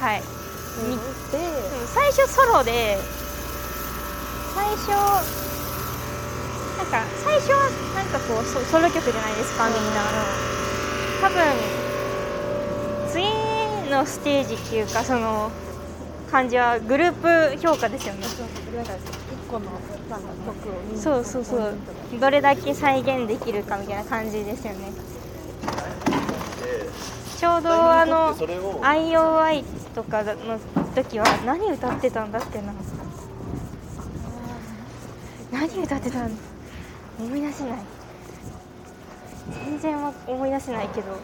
はい。英語ででも最初ソロで最初なんか最初はなんかこうソソロ曲じゃないですかみんなの。多分次のステージっていうかその感じはグループ評価ですよね。そうそうそうどれだけ再現できるかみたいな感じですよね。ちょうどあの IOI とかの時は何歌ってたんだっけな。何歌ってたん思い出せない。全然思い出せないけど、うん。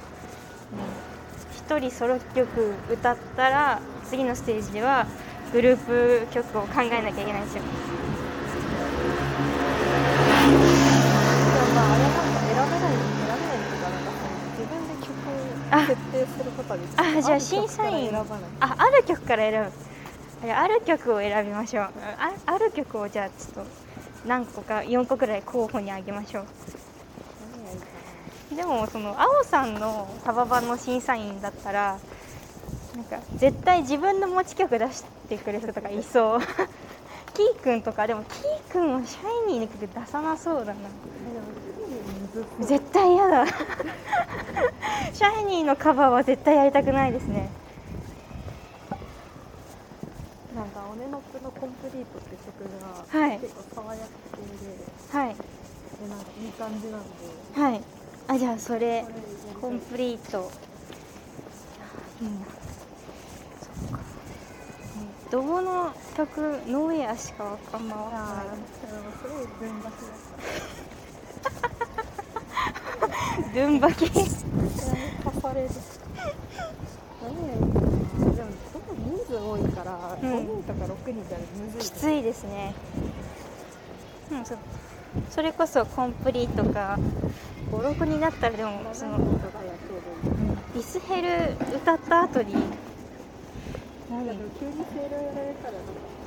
人ソロ曲歌ったら次のステージではグループ曲を考えなきゃいけないんですよまああれなんか選べない選べないっていうかなんかその自分で曲を設定することはできるあじゃあ審査員。ああある曲から選ぶ。あある曲を選びましょう。あある曲をじゃあちょっと何個か4個くらい候補にあげましょう。でもその青さんのサバ版の審査員だったらなんか絶対自分の持ち曲出してくれる人とかいそう。キーくんとかでもキーくんはシャイニーの曲出さなそうだな絶対嫌だ。シャイニーのカバーは絶対やりたくないですね。なんか「オネノップのコンプリート」って曲がはい。結構爽やか系で,、はい。でなんかいい感じなんで。はい。あじゃあそれコンプリート。いいな。そっか。どこの曲ノーエアしかわかんまわかんあないすごい分バスドゥンバキだった足される何がいいかなでもすごい人数多いから、うん5人とか6人じゃむずいきついですね。うんそそれこそコンプリートか56になったらでもその7人とかやけどリスヘル歌った後になんかでも急にセールやられたら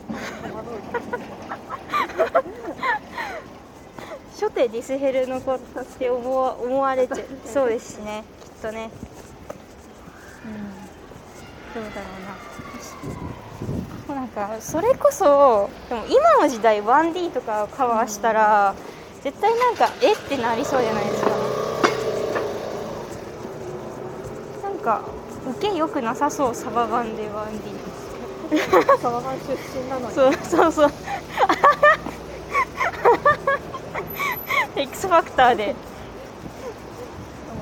なんか戸惑う初手ディスヘルの子って思わ思われちゃうそうですしね。きっとね。うん。どうだろうな。なんかそれこそでも今の時代 1D とかをカバーしたら、絶対なんかえってなりそうじゃないですか。なんか受け良くなさそうサバ版で 1D サバ版出身なのに。そうそうそう X ファクターで。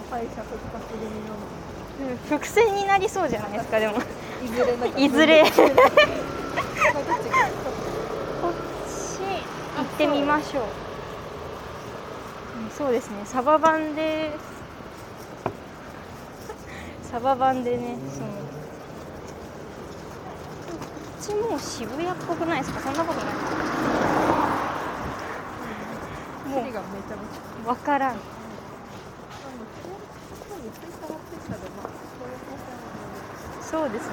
敗者復活組なの伏線になりそうじゃないですかでも。いずれいずれ。こっち。行ってみましょう。うんそうですね。サバ版で。サバ版でねそのこっちもう渋谷っぽくないですか？そんなことないも距離がめちゃめちゃう分からん。そうですね。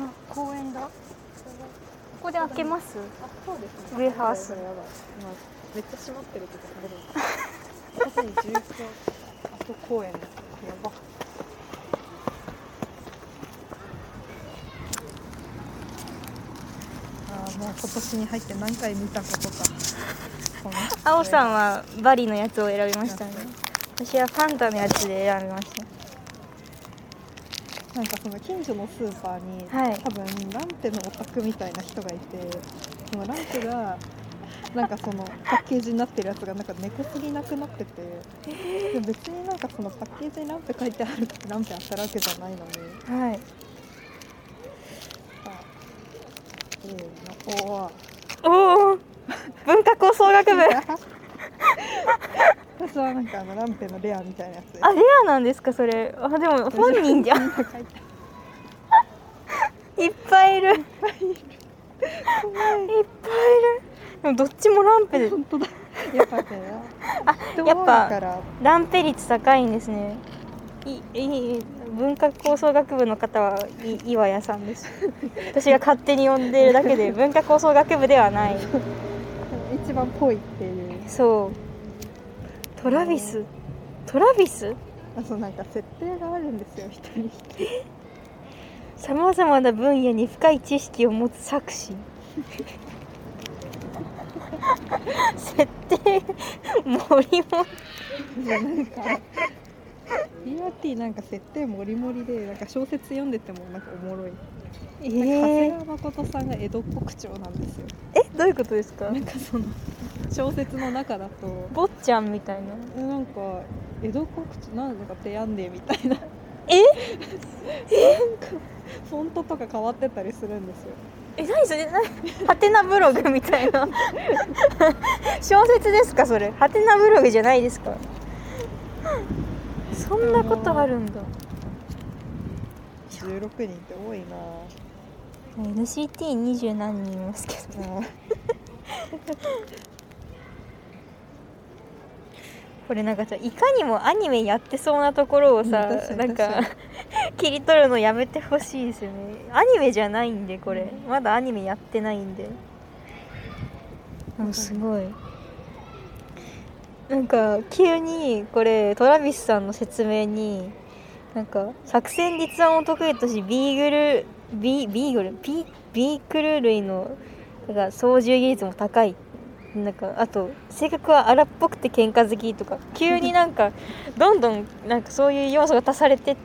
あ公園だ。ここで開けます？あそうですね。ウェハース。めっちゃ閉まってるとこ食べる。ここに重工あと公園やば。あーもう今年に入って何回見たことか。この青さんはバリのやつを選びましたね。私はファンタのやつで選びました。なんかその近所のスーパーに、はい。多分ランペのオタクみたいな人がいてそのランペがなんかそのパッケージになってるやつがなんか根こそぎなくなってて、でも別になんかそのパッケージにランペ書いてあるランペあったわけじゃないのに。はい。あええなおわおお文化構想学部。私はなんかあのランペのレアみたいなやつあレアなんですかそれ。あでも本人じゃん。いっぱいいる。いっぱいいるでもどっちもランペで。本当だ。やっぱ ねあやっぱランペ率高いんですね。いいいい文化構想学部の方はい岩屋さんです。私が勝手に呼んでるだけで 文化構想学部ではない。一番ぽいっていう。そう。トラビス？トラビス？あそうなんか設定があるんですよ一人一人。さまざまな分野に深い知識を持つ作詞設定もりもいやなんか BRT なんか設定もりもりでなんか小説読んでてもなんかおもろい、えなんか長谷ー、川誠さんが江戸っ子口調なんですよ。えどういうことですか？なんかその小説の中だと坊ちゃんみたいな。なんか江戸っ子口なんか手やんでみたいな。え？なんかフォントとか変わってたりするんですよえ何それ？なハテナブログみたいな。小説ですかそれ？ハテナブログじゃないですか。そんなことあるんだ。16人って多いな。NCT20 何人いますけどあこれなんかさいかにもアニメやってそうなところをさ、なんか切り取るのやめてほしいですよね。アニメじゃないんでこれ。まだアニメやってないんで。もうすごい。なんか急にこれトラビスさんの説明になんか作戦立案を得意としビーグルビビーグルビビークル類のなんか操縦技術も高いなんかあと性格は荒っぽくて喧嘩好きとか急になんかどんどんなんかそういう要素が足されてっ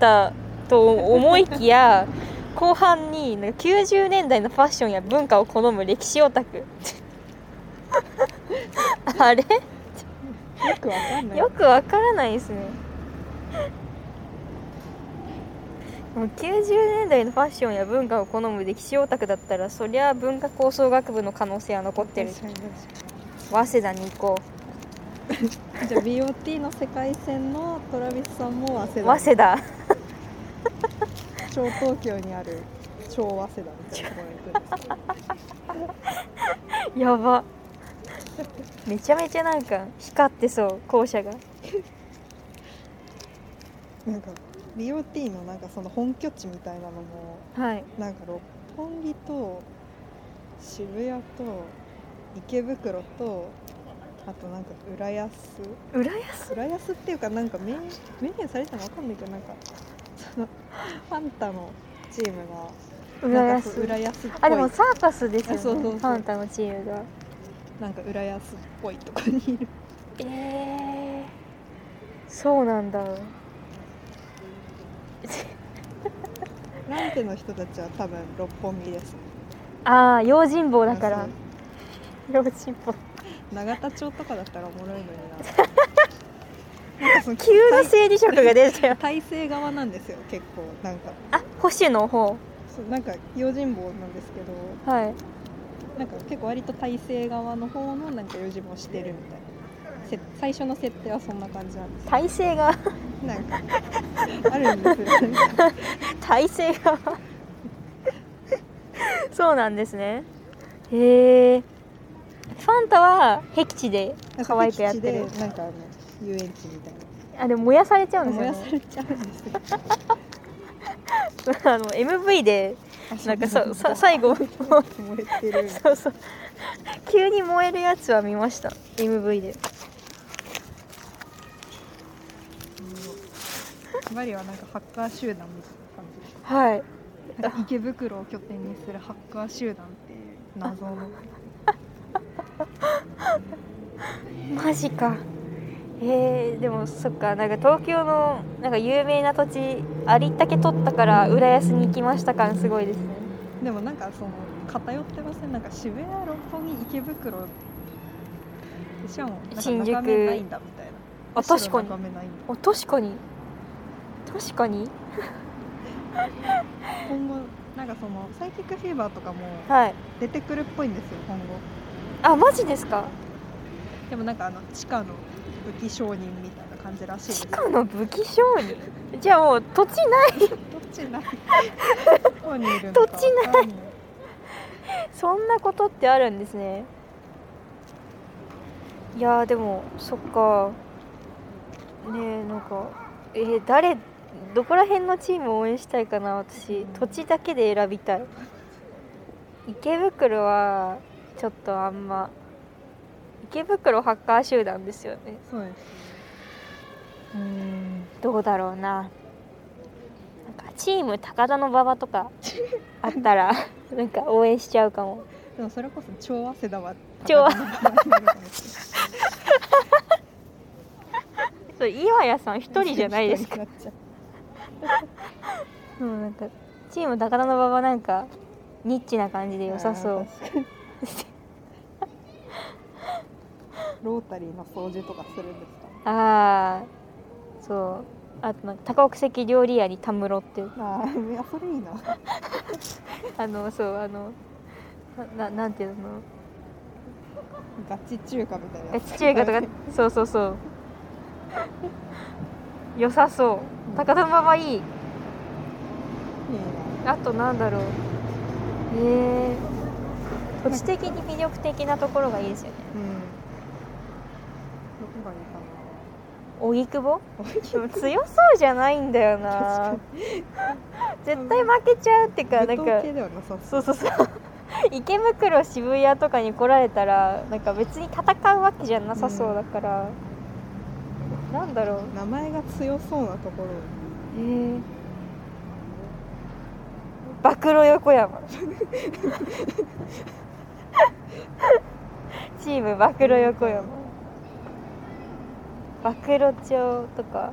たと思いきや 後半になんか90年代のファッションや文化を好む歴史オタクあれ？よくわかんない。よくわからないですねもう90年代のファッションや文化を好む歴史オタクだったらそりゃ文化構想学部の可能性は残ってる。早稲田に行こに じゃあ BOT の世界線のトラビスさんも早う稲田。早稲田。超東京にある超早稲田みたいなところに行くんですけど。やば。めちゃめちゃなんか光ってそう校舎が。なんか BOT のなんかその本拠地みたいなのもはい。なんか六本木と渋谷と池袋とあとなんか浦安。浦安？浦安っていうかなんか明明言されたのわかんないけどなんかそのファンタのチームが浦安。浦安っぽい。あでもサーカスですよね。あそうそうそう。ファンタのチームが。なんか浦安っぽいとこにいる。えー、そうなんだランテの人たちは多分六本木です。ああ用心棒だから。用心棒。永田町とかだったらおもろいのにな。なんかその急な生理色が出てよ。体制側なんですよ結構。なんか。あ保守の方。そうなんか用心棒なんですけど。はい。なんか結構割と体制側の方のなんか用心棒してるみたいなせ最初の設定はそんな感じなんです。体勢が。なんかあるんです体勢が。そうなんですね。へえファンタは僻地で可愛くやってる。なんかあの遊園地みたいな。あでも燃やされちゃうんです燃よね。やされちゃうんですよ。あの MV であなんかさそうさ最後燃えてる。そうそう。急に燃えるやつは見ました。MV でバリはなんかハッカー集団みたいな感じですはい。なんか池袋を拠点にするハッカー集団っていう謎の。マジか。えー、でもそっか。なんか東京のなんか有名な土地ありったけ取ったから浦安に行きました感すごいですね。でもなんかその偏ってませんなんか渋谷六本木池袋。しかも新宿。ないんだみたいな。あ確かに。あ確かに確かに。今後なんかそのサイキックフィーバーとかもはい。出てくるっぽいんですよ今後。あマジですか？でもなんかあの地下の武器商人みたいな感じらしいです。地下の武器商人？じゃあもう土地ない。どっちない土地ない。そんなことってあるんですね。いやーでもそっか。ねえなんかえー誰どこら辺のチームを応援したいかな私。土地だけで選びたい。池袋はちょっとあんま池袋ハッカー集団ですよね。そうですうーんどうだろうな。なんかチーム高田の馬場とかあったら なんか応援しちゃうかも。でもそれこそ超汗だわ超汗そう岩谷さん一人じゃないですか一人になっちゃううんなんかチーム高田の馬場なんかニッチな感じで良さそう。ロータリーの掃除とかするんですか？ああそう。あとなんか多国籍料理屋にたむろって。ああいやそれいいな。あのそうあのなななんていうの？ガチ中華みたいなガチ中華とかそうそうそう良さそう。高田の馬場いい。あとなんだろう。へえ土地的に魅力的なところがいいですよね。なうん。どこがいいか荻窪？なでも強そうじゃないんだよな。確絶対負けちゃうっていうかなんか。そう。そうそう池袋渋谷とかに来られたらなんか別に戦うわけじゃなさそうだから、なんだろう名前が強そうなところ。え暴露横山。チーム暴露横山。暴露町とか。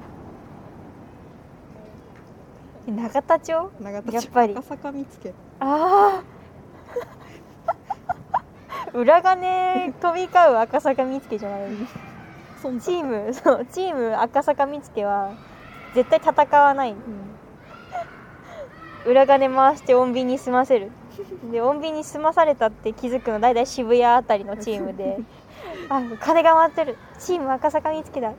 え永田町？永田町。やっぱり。赤坂見附。ああ裏金飛び交う赤坂見附じゃない孫チーム そうチーム赤坂見附は絶対戦わない。うん。裏金回して穏便に済ませる。で穏便に済まされたって気づくの大体渋谷あたりのチームで。あ金が回ってる。チーム赤坂見附だ。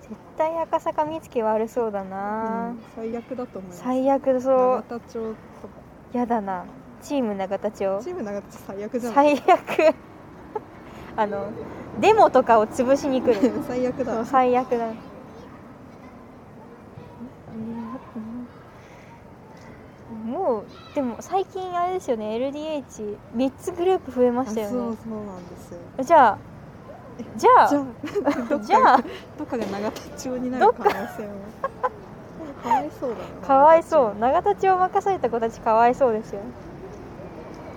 絶対赤坂見附悪そうだな、うん最悪だと思います。最悪そう。永田町とか。やだなチーム永田町。チーム永田町最悪じゃない最悪。あのデモとかを潰しに来る。最悪だそう最悪だ。もうでも最近あれですよね。LDH3 つグループ増えましたよね。あそうそうなんですよ。じゃあじゃあじゃあどっかで永田町になる可能性もかわいそうだな。かわいそう。永田町を任された子たちかわいそうですよ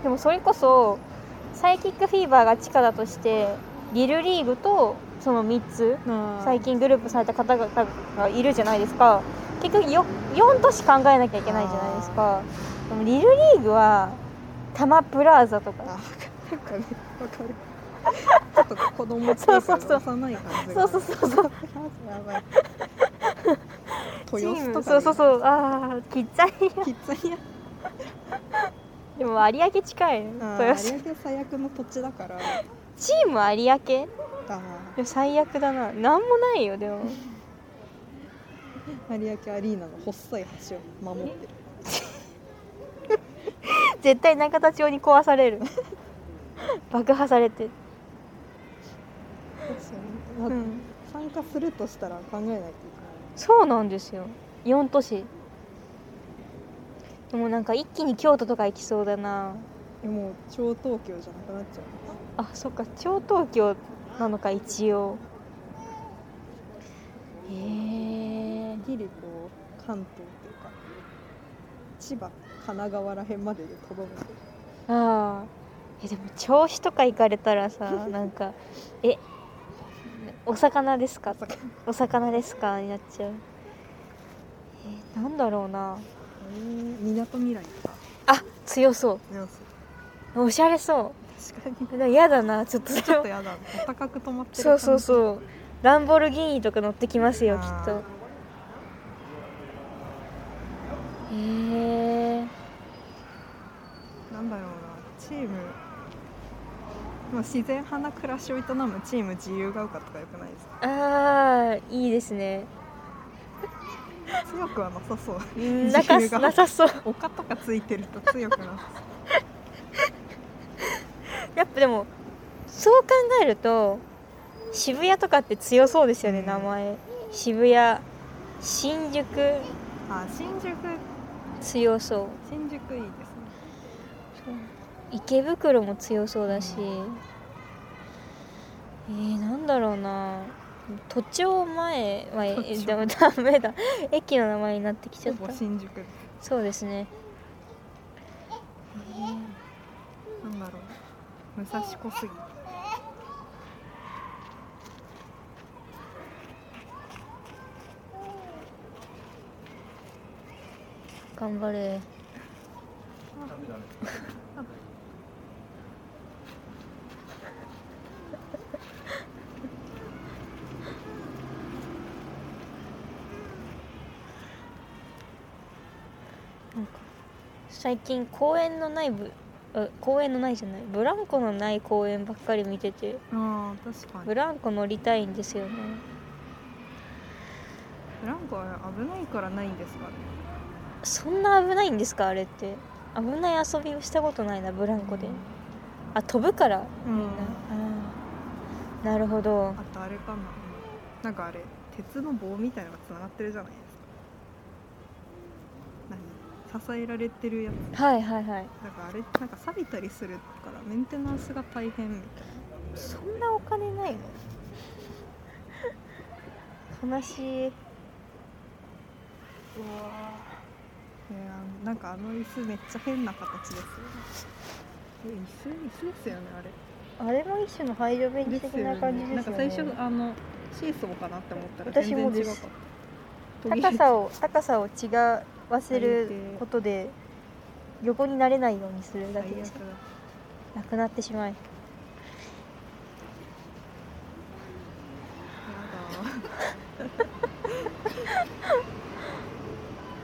でもそれこそサイキックフィーバーが地下だとしてリルリーグとその3つ最近グループされた方々がいるじゃないですか。結局よ4都市考えなきゃいけないじゃないですか。でもリルリーグはタマプラーザとあか。なんかねわかる。ちょっと子供っぽいそうそうい感じが。そうそうそうそう。やばい。豊洲とかそうそうそう。ああキッザニキッザニアでも有明近いね。豊洲。ー有明最悪の土地だから。チーム有明？であも最悪だな。なんもないよでも。ー 有明アリーナの細い橋を守ってる。絶対中田町に壊される。爆破されて、確かに、まあうん、参加するとしたら考えないといけない。そうなんですよ。4都市でもなんか一気に京都とか行きそうだな。えもう超東京じゃなくなっちゃうあそっか。超東京なのか一応。へえ。ギリこう関東っていうか千葉神奈川らへんまででとどめてああ。えでも銚子とか行かれたらさ なんか「えお魚ですか?」とか「お魚ですか?」になっちゃう。えなんだろうなみなとみらいとか。あ強そなんう。おしゃれそ確かに。嫌だなちょっと。ちょっとやだ。お高く止まってるそうそううそう。ランボルギーニとか乗ってきますよきっと。へえなんだろうな。チーム。まあ自然派な暮らしを営むチーム自由が丘とかよくないですか？あーいいですね強くはなさそう。うんなかなさそう。丘とかついてると強くなさやっぱでもそう考えると渋谷とかって強そうですよね、うん。名前。渋谷新宿。あ新宿。強そう。新宿いいですね。池袋も強そうだし、えー、なんだろうな都庁前はでもダメだ。駅の名前になってきちゃった。新宿。そうですね。なんだろう。武蔵小杉。頑張れ なんか最近公園のないぶあ公園のないじゃない。ブランコのない公園ばっかり見てて。ああ確かに。ブランコ乗りたいんですよね。ブランコは危ないからないんですかね？そんな危ないんですか？あれって。危ない遊びをしたことないなブランコで。あ飛ぶから。うん。みんな、あー。なるほど。あとあれかな。なんかあれ鉄の棒みたいなのがつながってるじゃない？支えられてるやつ。はいはいはい。だからあれなんか錆びたりするからメンテナンスが大変みたいそんな。お金ない。の悲しいな、いやなんかあの椅子めっちゃ変な形ですよね。え椅子椅子ですよねあれ。あれも一種の排除ベンチ的な感じですよね。なんか最初あのシーソーかなって思ったら私全然違かった高さを高さを違わせることで横になれないようにするだけですなくなってしまいや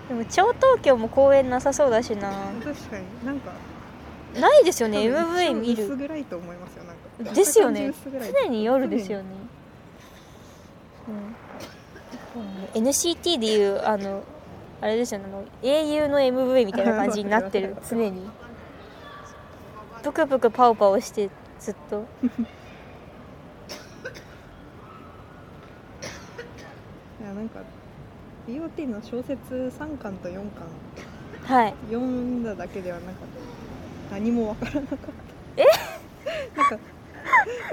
でも超東京も公園なさそうだしな。だ確かに。なんかないですよね MV 見薄る暗いと思いますよなんか。ですよね。常に夜ですよね、うん、NCT でいうあのあれですよねあの英雄の MV みたいな感じになってる常に。ぷくぷくパオパオしてずっと。いやなんか BOT の小説3巻と4巻。はい。読んだだけではなんか何もわからなかった。え？なんか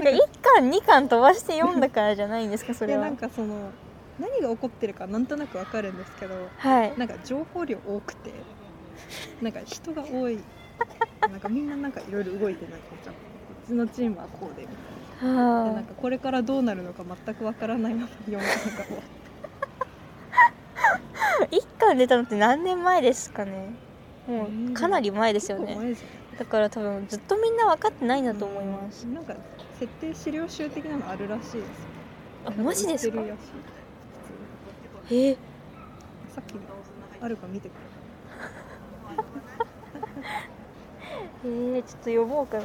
いや1巻2巻飛ばして読んだからじゃないんですかそれは。なんかその何が起こってるかなんとなくわかるんですけどはい。なんか情報量多くてなんか人が多い。なんかみんななんかいろいろ動いてなんかじゃあこっちのチームはこうでみたいな。ではなんかこれからどうなるのか全くわからないまま読むのが終わっあ1巻出たのって何年前ですかね。もうかなり前ですよね。結構前じゃだから多分ずっとみんな分かってないんだと思います。うん。なんか設定資料集的なのあるらしいですよ。あマジですか？えーさっきあるか見てくれ えー、ちょっと読もうかな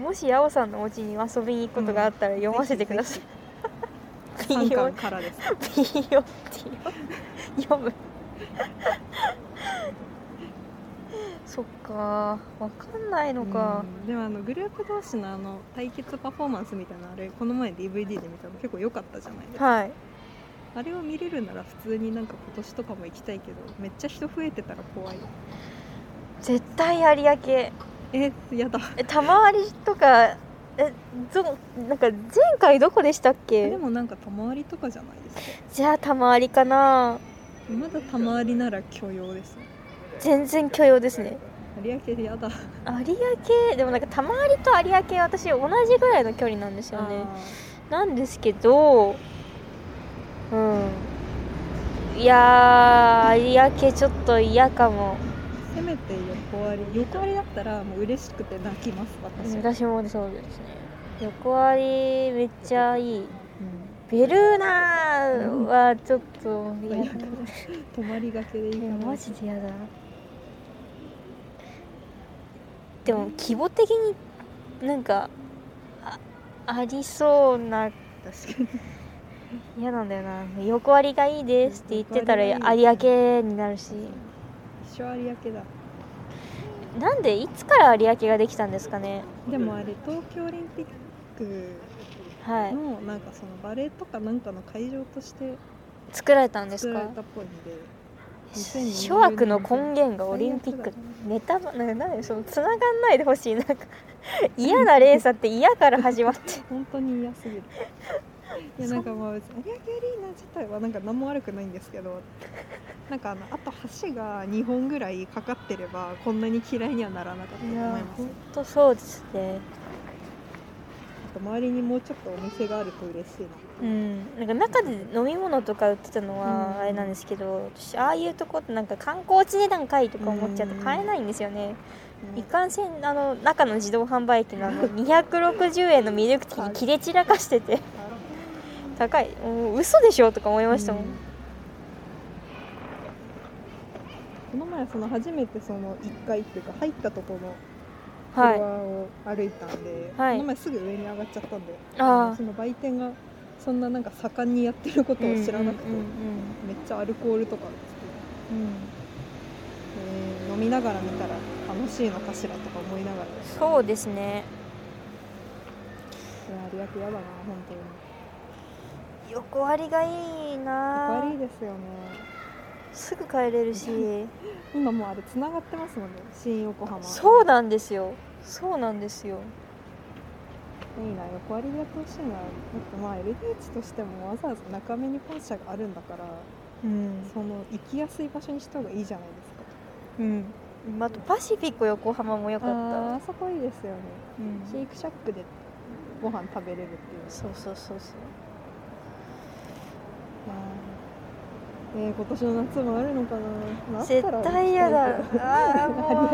もしヤオさんのお家に遊びに行くことがあったら読ませてください、3巻からです POT を読む。そっかわかんないのか、うんでもあのグループ同士のあの対決パフォーマンスみたいなあれこの前 DVD で見たの結構良かったじゃないですか。はいあれを見れるなら普通になんか今年とかも行きたいけどめっちゃ人増えてたら怖い。絶対有明。えやだ。え玉りとかえどなんか前回どこでしたっけ？でもなんか玉割りとかじゃないですか？じゃあ玉りかな。まだ玉割りなら許容です。ね全然許容ですね。有明でやだ。有明？でもなんか玉りと有明私同じぐらいの距離なんですよね。なんですけどうん。いやー有明ちょっと嫌かも。せめて横割り。横割りだったらもう嬉しくて泣きます私、うん私もそうですね。横割りめっちゃいい。ベルーナはちょっと嫌だ泊まりがけでいいいやマジで嫌だ。でも規模的になんかあありそうな確かに嫌なんだよな。横割りがいいですって言ってたら有明になるし。一生有明だ。なんでいつから有明ができたんですかね。でもあれ東京オリンピックはい。のなんかそのバレエとかなんかの会場として作られたんですか？作られたっぽいんで。2020諸悪の根源がオリンピック。ネタばななんでその繋がんないでほしい。なんか嫌な連鎖って嫌から始まって。本当に嫌すぎるいやなんかまあ別に有明アリーナ自体はなんか何も悪くないんですけど。なんかあのあと橋が2本ぐらいかかってればこんなに嫌いにはならなかったと思います。本当そうですね。あと周りにもうちょっとお店があると嬉しいな。うん。なんか中で飲み物とか売ってたのうん。はあれなんですけど、私ああいうとこってなんか観光地値段かいとか思っちゃってうん。買えないんですよね、いねかんせんあの中の自動販売機のあの260円のミルクティーに切れ散らかしてて高い。もう嘘でしょとか思いましたもん、うん。この前その初めてその1階っていうか入ったところのフロはいアを歩いたんで、はい。この前すぐ上に上がっちゃったんであー。その売店がそんななんか盛んにやってることを知らなくて、うんうんめっちゃアルコールとかうんうん。えー飲みながら見たら楽しいのかしらとか思いながら。いそうですね。や有明やだな本当に横割りがいいな。悪いですよね。すぐ帰れるし。今もうあれ繋がってますもんね。新横浜。そうなんですよ。そうなんですよ。いいな横割りでやってほしいな。だってまあ LDH としてもわざわざ中目に本社があるんだからうん。その行きやすい場所にした方がいいじゃないですか。うん。あとパシフィコ横浜も良かった。あそこいいですよね。うん。シェイクシャックでご飯食べれるっていう。そうそうそうそうえー、今年の夏もあるのかな？絶ら対嫌だ。あーもう。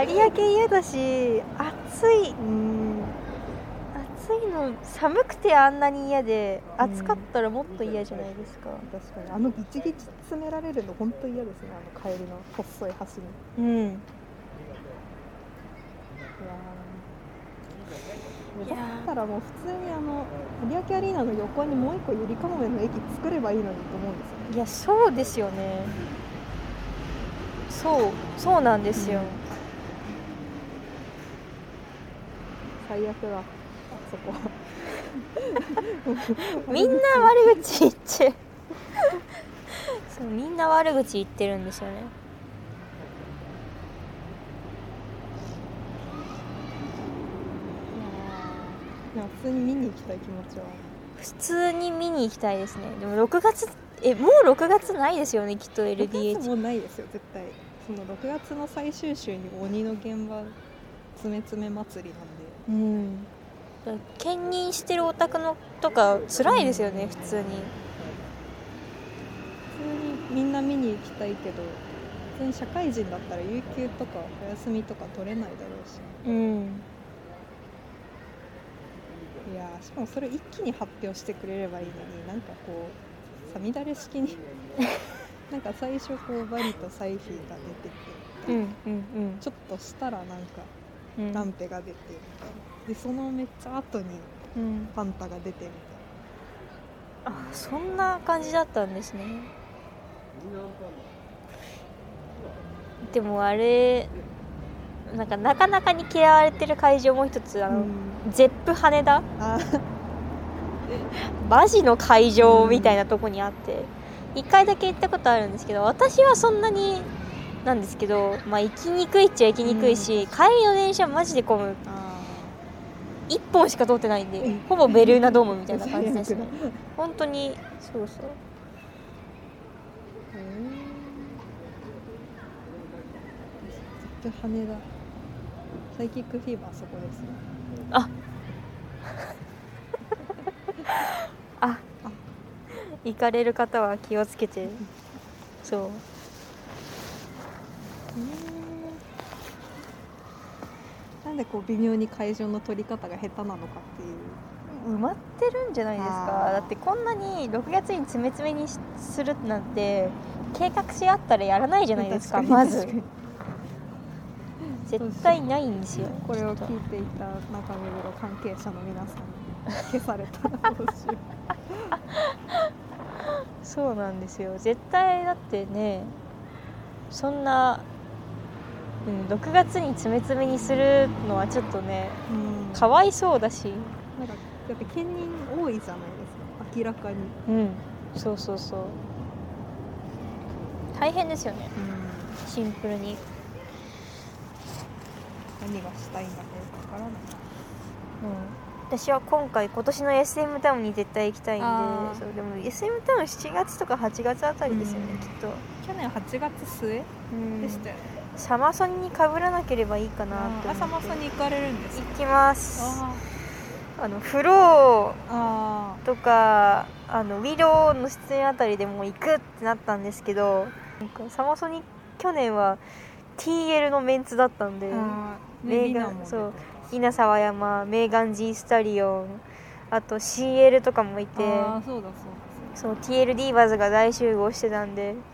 有明嫌だし暑い。暑いの寒くてあんなに嫌でうん暑かったらもっと嫌じゃないですか。確かに。あのギチギチ詰められるの本当嫌ですね。あの帰りの細い橋に。うん。いやだったらもう普通にあの有明アリーナの横にもう一個ゆりかもめの駅作ればいいのにと思うんですよ。いやそうですよね。そうそうなんですよ、最悪だ。あそこ。みんな悪口言ってそうみんな悪口言ってるんですよねいや普通に見に行きたい気持ちは。普通に見に行きたいですね。でも6月えもう6月ないですよねきっと6月 LDH もうないですよ絶対。その6月の最終週に鬼の現場詰め詰め祭りなんで。うん。兼任してるお宅のとか辛いですよね普通に。普通にみんな見に行きたいけど普通に社会人だったら有給とかお休みとか取れないだろうし。うんいやーしかもそれを一気に発表してくれればいいのになんかこうさみだれ式に なんか最初こうバリとサイフィーが出ててうんうんちょっとしたらなんかうん。ランペが出てみたいな。でそのめっちゃ後にうん。ファンタが出てみたいあそんな感じだったんですね。でもあれなんかなかなかに嫌われてる会場もう一つあなの、ゼップ羽田？あ。マジの会場みたいなとこにあって1回だけ行ったことあるんですけど私はそんなになんですけどまあ行きにくいっちゃ行きにくいし、帰りの電車マジで混む。あ1本しか通ってないんでうん。ほぼベルーナドームみたいな感じですね。本当にそうそう。羽田サイキックフィーバーそこですね。あ。行かれる方は気をつけて。そう。なんでこう微妙に会場の取り方が下手なのかっていう。埋まってるんじゃないですか。あー。だってこんなに6月に詰め詰めにしするなんて計画しあったらやらないじゃないですかまず絶対ないんですよ。これを聞いていた中目黒関係者の皆さんに消されたらどうしよそうなんですよ。絶対だってねそんな、うん、6月に詰め詰めにするのはちょっとねう、うん。かわいそうだし。なんかだって兼任多いじゃないですか。明らかに。うん。そうそうそう。大変ですよね。うん。シンプルに何がしたいんだかよくわからない。うん、私は今回今年の SM タウンに絶対行きたいんでそうでも SM タウン7月とか8月あたりですよね、うん。きっと、去年8月末うん。でしたよね、サマソニにかぶらなければいいかなってあ朝マソに行かれるんです行かきます。ああのフロあーとかあのウィローの出演あたりでもう行くってなったんですけどなんかサマソニ去年は TL のメンツだったんでメーそう。稲沢山メーガン G スタリオンあと CL とかもいて。ああそうだそうだそう TL ディーバーズが大集合してたんで。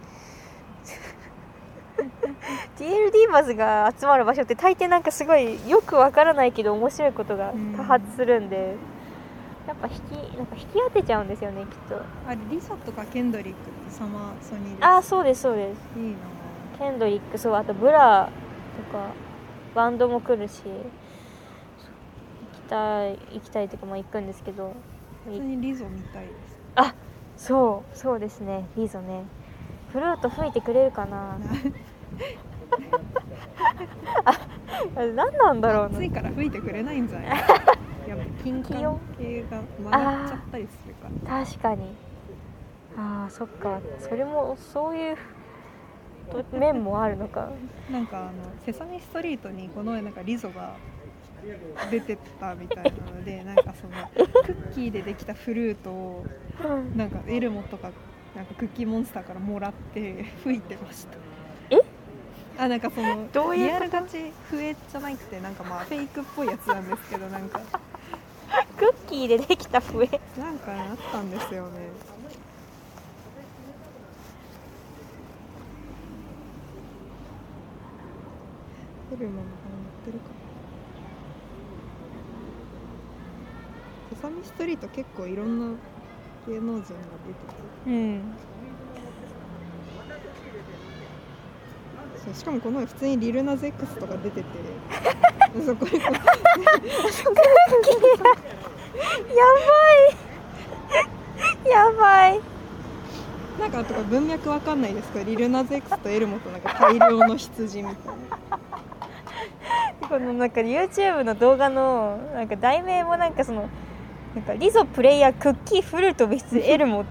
TL ディーバーズが集まる場所って大抵なんかすごいよくわからないけど面白いことが多発するんで、やっぱ引きなんか引き当てちゃうんですよねきっと。あれリサとかケンドリックってサマソニーですああそうですそうです。いいなケンドリックそうあとブラとかバンドも来るし行きたい行きたいというかまあ行くんですけど普通にリゾみたいです。そうそうですね。リーゾね。フルート吹いてくれるかな。あ何なんだろうな。暑いから吹いてくれないんじゃない？やっぱ金管系が曲がっちゃったりするから。確かに。あーそっか。それもそういう 面もあるのか。なんかあの「セサミストリート」にこの前なんかリゾが出てたみたいなので なんかそのクッキーでできたフルートをなんかエルモとかなんかクッキーモンスターからもらって吹いてました。え？あなんかそのどういうリアルガチ笛じゃなくてなんかまあフェイクっぽいやつなんですけどなんか。クッキーでできた笛？なんかあったんですよねエルモの方乗ってるかセサミストリート結構いろんな芸能人が出てて。うん。そうしかもこの前普通にリルナゼックスとか出てて。そこにこう。やばい。やばい。なんかとか文脈わかんないですかリルナゼックスとエルモとなんか大量の羊みたいなこのなんか YouTube の動画のなんか題名もなんかそのなんかリゾプレイヤークッキーフルート別エルモ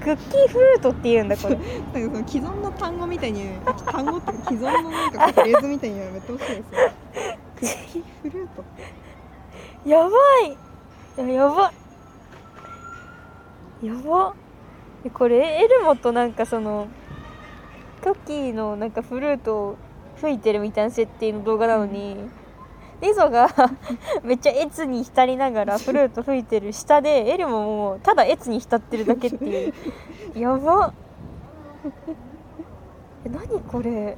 クッキーフルートって言うんだこれ。なんかその既存の単語みたいに単語って既存のなんかフレーズみたいにやめてほしいですよクッキーフルートやばい。いややば。やば。えこれエルモとなんかそのクッキーのなんかフルートを吹いてるみたいな設定の動画なのに、リゾが めっちゃエツに浸りながらフルート吹いてる下でエルモもただエツに浸ってるだけっていう。やば。え何これ。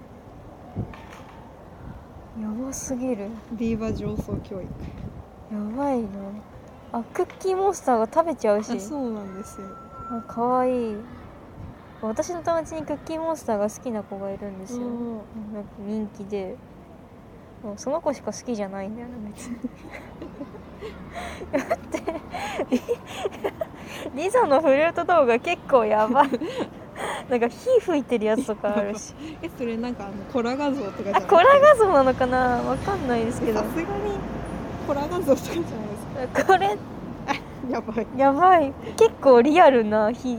やばすぎる。ディーバ上層教育。やばいな。あクッキーモンスターが食べちゃうし。あそうなんですよ。あかわいい私の友達にクッキーモンスターが好きな子がいるんですよ。うん。なんか人気で。もうその子しか好きじゃないんだよ。な別に。だって。リリゾのフルート動画結構やばい。なんか火吹いてるやつとかあるし。えそれなんかあのコラ画像とかじゃあコラ画像なのかな？わかんないですけど。さすがにコラ画像とかじゃないですこれ。か やばい。やばい。結構リアルな火。え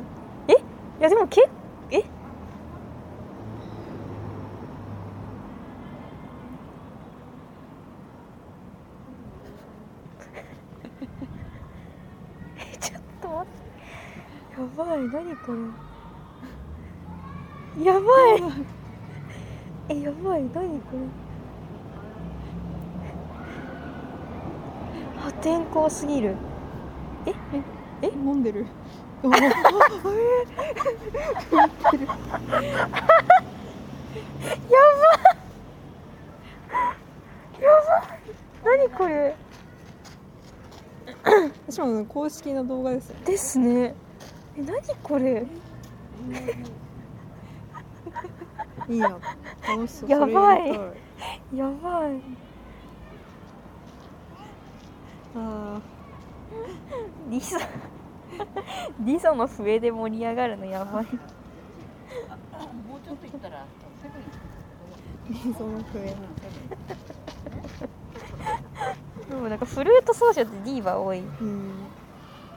いやでもけえ？えちょっと待って。やばい。何これ？やばい。えやばい。何これ？破天荒すぎる。え？え？飲んでる。何これしかも公式の動画ですよですねえ何これいいな楽しそうやば。いそれやば。いあリゾ リゾの笛で盛り上がるのやばい。もうちょっと行ったらセブンリゾの笛。でもなんかフルート奏者ってディーバ多い。うん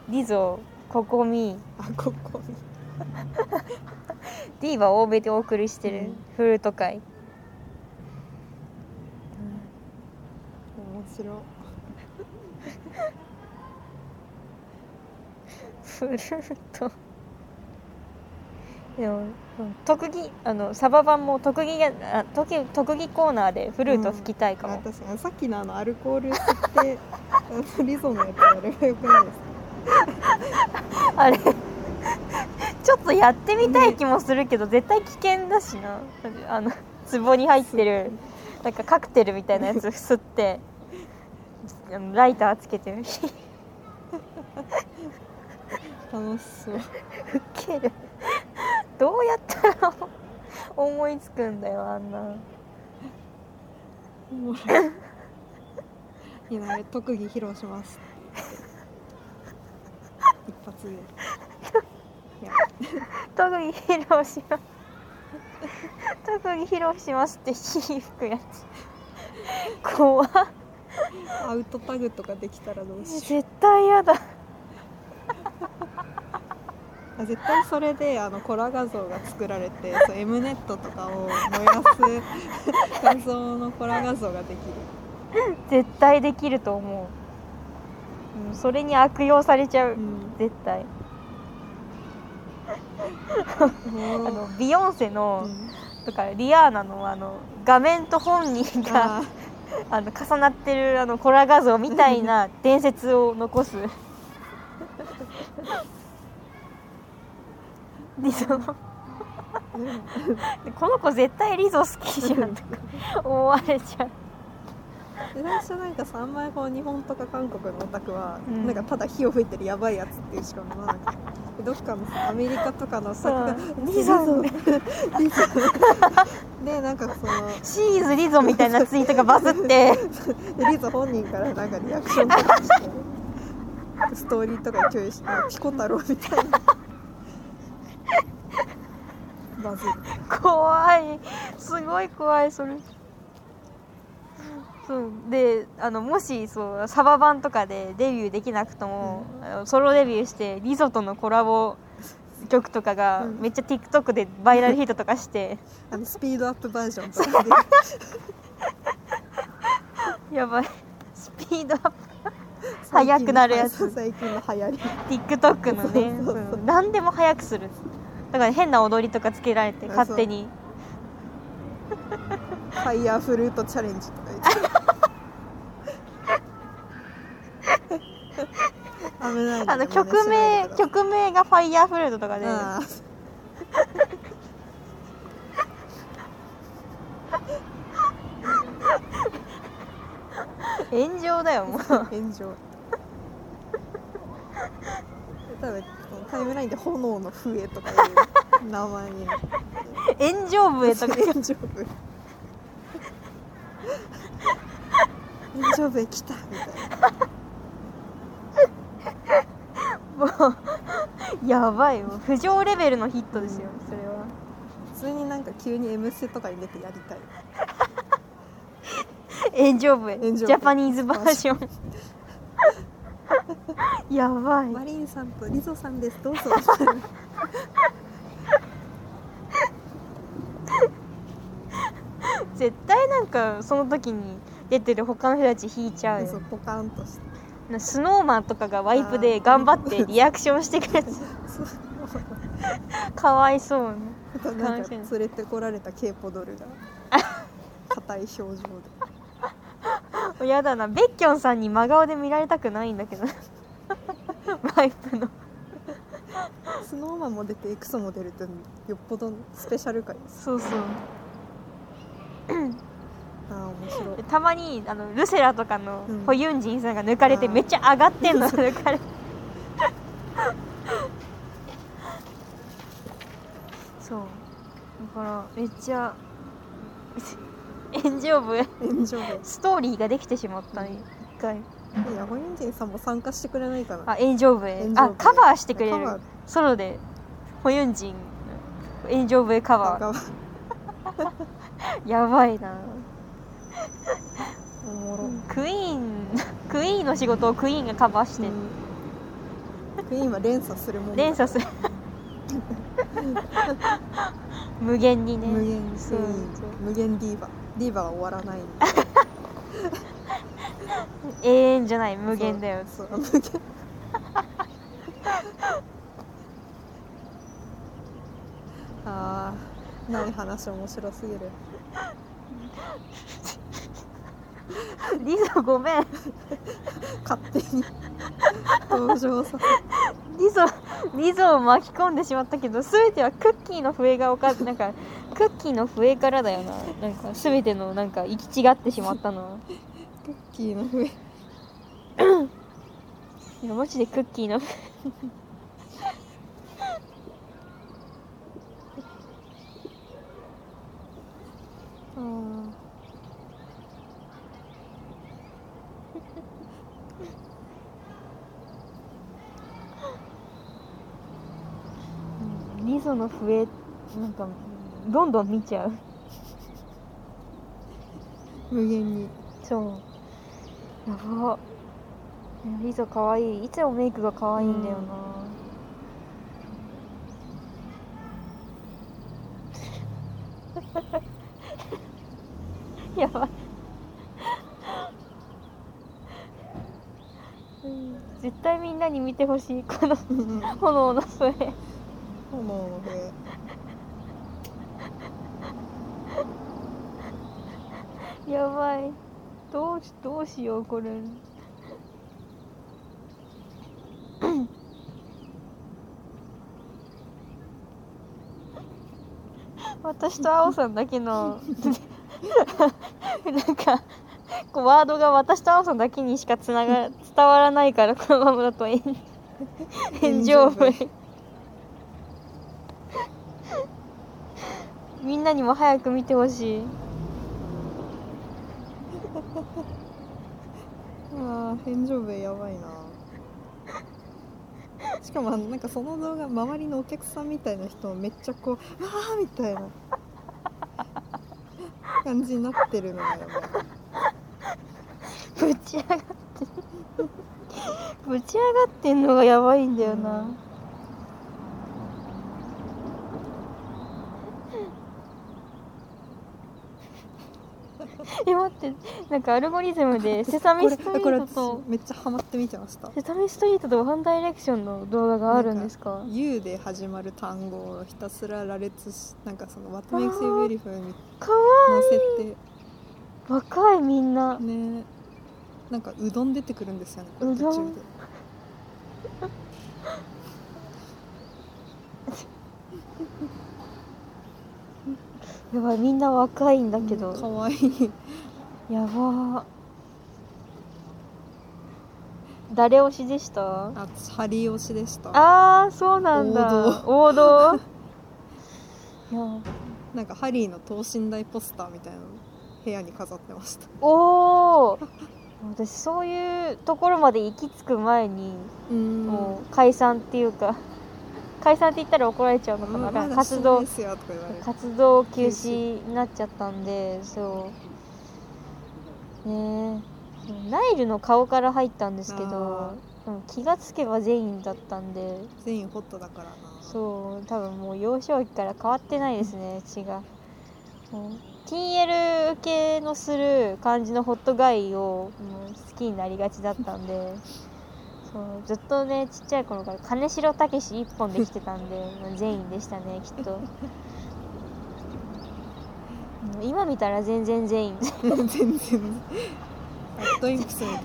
リゾココミ。あここ ディーバ多めでお送りしてる、うん。フルート界面白いフルートでもうん特技あのサバ版も特技があ特技特技コーナーでフルート吹きたいかも、あ確かに。さっきのあのアルコール吸ってあの リゾのやつあれがよくないです。か あれちょっとやってみたい気もするけど、絶対危険だしな。あの壺に入ってるなんかカクテルみたいなやつ吸ってライターつけて。ウ楽しそう。ケる。どうやったら思いつくんだよあんな。おもろい。今あれ特技披露します。一発で。いや。特技披露します。特技披露しますって火吹くやつ。怖っ。アウトタグとかできたらどうしよ絶対嫌だ絶対それであのコラ画像が作られてそう M ネットとかを燃やす画像のコラ画像ができる。絶対できると思う。うん。それに悪用されちゃう、うん。絶対。あのビヨンセのう、ん。とかリアーナのあの画面と本人があ あの重なってるあのコラ画像みたいな伝説を残す リゾの。この子絶対リゾ好きじゃんとか思われちゃう。で最初なんかさあんまりこう日本とか韓国のオタクは、うん。なんかただ火を吹いてるやばいやつっていうしか思わなくて。でどっかのさアメリカとかのオタクがそうリゾリゾでなんかそのシーズリゾみたいなツイートがバズって。でリゾ本人からなんかリアクションとかしてストーリーとか共有してピコ太郎みたいなバズる怖い。すごい怖いそれ。そうであのもしそうサバ版とかでデビューできなくとも、あのソロデビューしてリゾとのコラボ曲とかがうん。めっちゃ TikTok でバイラルヒットとかして、あのスピードアップバージョンとかで。やばい。スピードアップ速くなるやつ。最近の流行り。TikTok のね。そうそうそう。うん何でも速くする。だから変な踊りとかつけられてあ勝手に。ファイヤーフルートチャレンジとか言って。危ないあの曲名曲名が「ファイヤーフルート」とかで。あ 炎上だよもう。あ炎上。多分タイムラインで炎の笛とかいう名前に。なって炎上笛とか。炎上笛。炎上笛来たみたいな。もうやばいよ。浮上レベルのヒットですよそれは。普通になんか急に M ステとかに出てやりたい炎上笛炎上笛ジャパニーズバージョン。やばい。マリンさんとリゾさんです。どうぞ。絶対なんかその時に出てる他の人たち引いちゃうよ。そうポカンとして。なスノーマンとかがワイプで頑張ってリアクションしてくれて。かわいそうななんか連れてこられたケーポドルが。硬い表情でやだな。ベッキョンさんに真顔で見られたくないんだけど。ワイプの。スノーマンも出てエクソも出るってよっぽどスペシャル回です。そうそう。ああ面白い。たまにあのルセラとかのうん。ホユンジンさんが抜かれてめっちゃ上がってんの。抜かれそう。だからめっちゃ炎上部。炎上でストーリーができてしまったね。一回。でヤホインジンさんも参加してくれないかなあエンジョーブへ。エンジョーブへ。あカバーしてくれる。カバー。ソロで。ホユンジン。エンジョー。ブへカバー。ー やばいな。おもろ、クイーン。クイーンの仕事をクイーンがカバーして、うん。クイーンは連鎖するもん連鎖する。無限にね。無限クイーン無限ディーバディーバは終わらない永遠じゃない無限だよ。そうそう無限。あーない話面白すぎる。リゾごめん。勝手に登場さリゾリゾを巻き込んでしまったけど全てはクッキーの笛がおかなんかクッキーの笛からだよな。なんか全てのなんか行き違ってしまったの。はクッキーの上いやマジでクッキーの笛。あ ん。リゾの笛なんかどんどん見ちゃう。無限に。そう。やば。リゾかわいい。いつもメイクがかわいいんだよな、やば。い、うん、絶対みんなに見てほしい。この炎の笛炎の上やばい。どうしどうしようこれ。私と青さんだけの なんかこうワードが私と青さんだけにしかつなが伝わらないからこのままだと炎炎上部。みんなにも早く見てほしいああ返上部やばいな。しかもなんかその動画周りのお客さんみたいな人もめっちゃこう「ああ」みたいな感じになってるのがやばいぶち上がってぶち上がってんのがやばいんだよな、え待ってなんかアルゴリズムでセサミストリートと私めっちゃハマって見てました。セサミストリートとワンダイレクションの動画があるんですか？U で始まる単語をひたすら羅列しなんかその What makes you beautiful に載せて若いみんな。ね。なんかうどん出てくるんですよねこれ途中で。やばいみんな若いんだけど、かわいいやばー。誰推しでした？あハリー推しでした。あーそうなんだ。王道。いやなんかハリーの等身大ポスターみたいなの部屋に飾ってました。おお私そういうところまで行き着く前に、うん。もう解散っていうか解散って言ったら怒られちゃうのかな、活動活動休止になっちゃったんでそうね。えナイルの顔から入ったんですけど気がつけば全員だったんで。全員ホットだからな。そう多分もう幼少期から変わってないですね血が。TL 受けのする感じのホットガイを好きになりがちだったんで そうずっとねちっちゃい頃から金城武史一本で来てたんでまあ全員でしたねきっと 今見たら全然全員。全然。バッドインプスみたい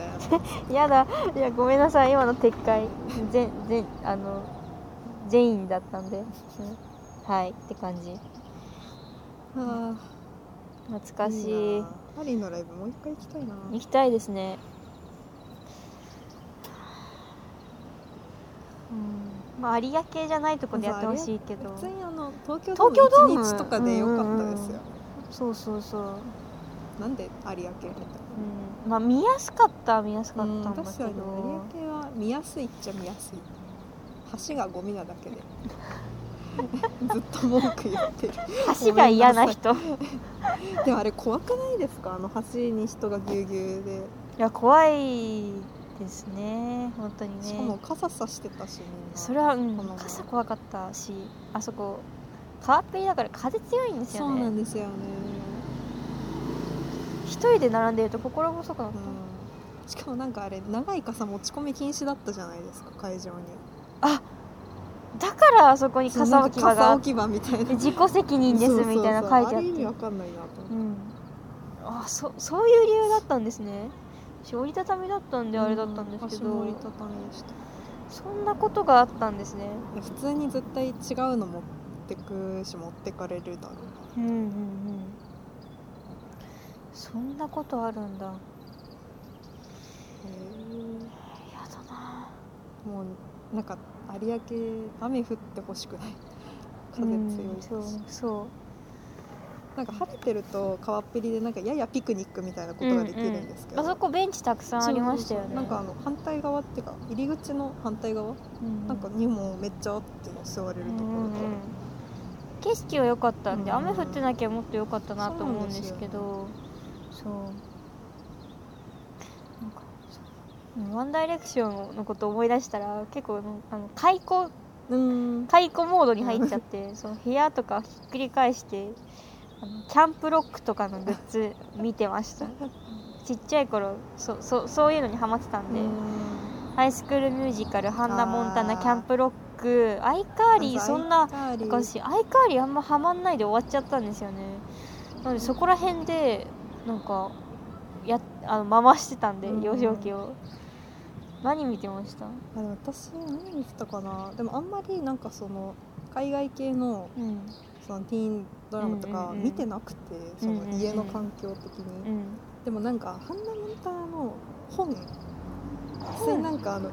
なやだ。いやごめんなさい。今の撤回。全全あの全員だったんで、うんはい。って感じ。あ。懐かしい。なハリーのライブもう一回行きたいな。行きたいですね。うん。まあ有明系じゃないとこでやってほしいけど。普通にあの東京ドームドーム？1日とかでよかったですよ、そうそうそう。なんで有明みたいなう。ん。まあ見やすかったは見やすかったんだけ確かに。ど有明は見やすいっちゃ見やすい。橋がゴミなだけで。ずっと文句言ってる。橋が嫌な人。い。でもあれ怖くないですか？あの橋に人がぎゅうぎゅうで。や怖いですね。本当にね。しかも傘さしてたしみんな。それはうん。傘怖かったしあそこ川っぺりだから風強いんですそうなよねんですよね。一人で並んでると心細くなっうん。しかもなんかあれ長い傘持ち込み禁止だったじゃないですか会場に。ただからあそこに傘置き場が置き場みたいな。て 自己責任ですみたいな書いてあって。意味わかんないなと思って。うん。あそそういう理由だったんですね。私折りたたみだったんであれだったんですけど、私も折りたたみでした。そんなことがあったんですね。普通に絶対違うの持ってくし持ってかれるだろうな。うんうんうん。そんなことあるんだ。やだな。もうなんか有明雨降ってほしくない。風強いし、うんそう。そなんか晴れてると川っぺりでなんかややピクニックみたいなことができるんですけど、うあそこベンチたくさんありましたよねなんかあの反対側っていうか入り口の反対側、うんなんかにもめっちゃあって座れるところが、うんうんうん景色は良かったんで、うん。雨降ってなきゃもっと良かったなと思うんですけど。そう。なんかワンダイレクションのこと思い出したら結構あの解雇うん。解雇モードに入っちゃって その部屋とかひっくり返してあのキャンプロックとかのグッズ見てました。ちっちゃい頃そそそういうのにハマってたんで、ハイスクールミュージカル「ハンナ・モンタナ」キャンプロックアイカーリーそんな昔昔アイカーリーあんまハマんないで終わっちゃったんですよね。なのでそこら辺でなんかやあの回してたんでうん。幼少期を。何見てました？あ私何見てたかな？でもあんまりなんかその海外系のうん。そのティーンドラマとか見てなくて、その家の環境的に、うん。でもなんかハンナ・モンタナの本。普通になんかあの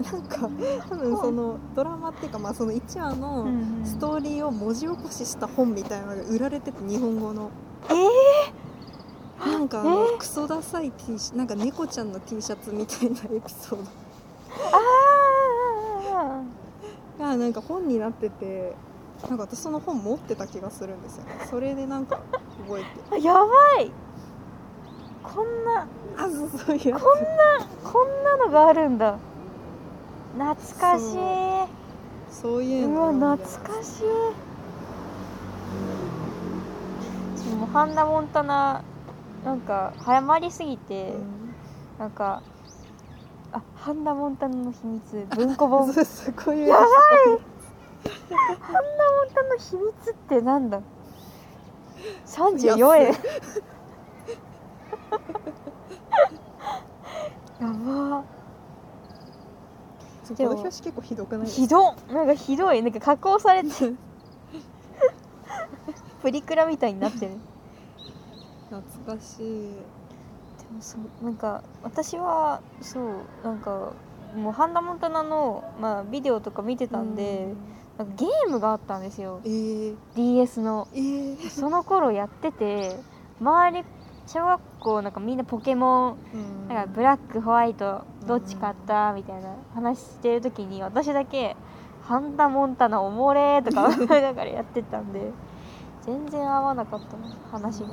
なんか多分そのドラマっていうかまあその1話うんのうん。ストーリーを文字起こしした本みたいなのが売られてて日本語の。えなんかあの、えクソダサい T シなんか猫ちゃんの T シャツみたいなエピソーー、あドがなんか本になっててなんか私その本持ってた気がするんですよね。それでなんか覚えて。ーやばい。こんなあそうそうこんなこんなのがあるんだ懐かしい。そう。いううの懐かしい。でもハンナ・モンタナなんか早まりすぎて、うん。なんかあハンナ・モンタナの秘密文庫本。ハンナ・モンそうそうこういう。やばい。やタナの秘密ってなんだ？34円。やばつでもこの表紙結構ひどくないひどっなんかひどい。なんか加工されて プリクラみたいになってる。懐かしい。でもそうなんか私はそうなんかもうハンナ・モンタナの、まあ、ビデオとか見てたんで、なんかゲームがあったんですよ。えー、DS の。えー。その頃やってて周り小学校なんかみんなポケモンうん。なんかブラックホワイトどっち買ったみたいな話してる時に私だけ「ハンダモンタナおもれ」とか 思いながらやってたんで全然合わなかったな話が。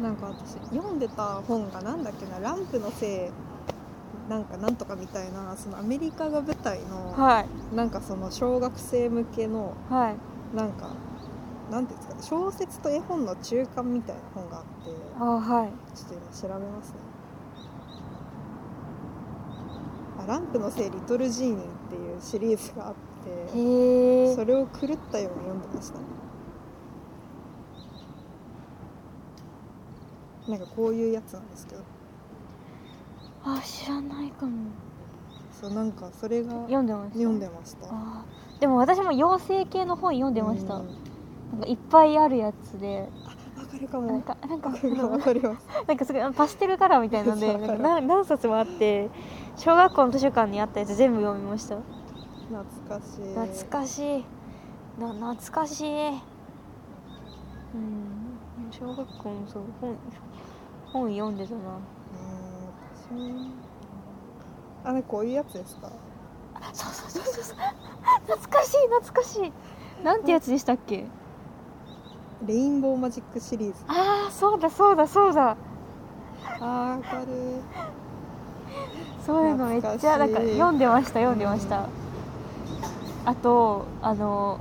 なんか私読んでた本がなんだっけな「ランプのせいなんかなんとか」みたいなそのアメリカが舞台のはい。なんかその小学生向けのはい。なんかなんていうんですかね小説と絵本の中間みたいな本があってあはい。ちょっと今調べますね。あランプのせいリトルジーニーっていうシリーズがあってそれを狂ったように読んでました。ねなんかこういうやつなんですけど。あ知らないかも。そうなんかそれが読んでました。読んでました。でも私も妖精系の本読んでました、うん。なんかいっぱいあるやつでわかるかなんもかなんかわかるかも。わかりますなんかすごいパステルカラーみたいなんで なんか何何冊もあって小学校の図書館にあったやつ全部読みました。懐かしい。懐かしい。な懐かしい。うん。小学校もそう本本読んでたな。えー私も。あれこういうやつですか？あそうそうそうそうそう。懐かしい懐かしい。なんてやつでしたっけ？レインボーマジックシリーズああそうだそうだそうだ。あーわかる。そういうのめっちゃなんか読んでました読んでました、あとあの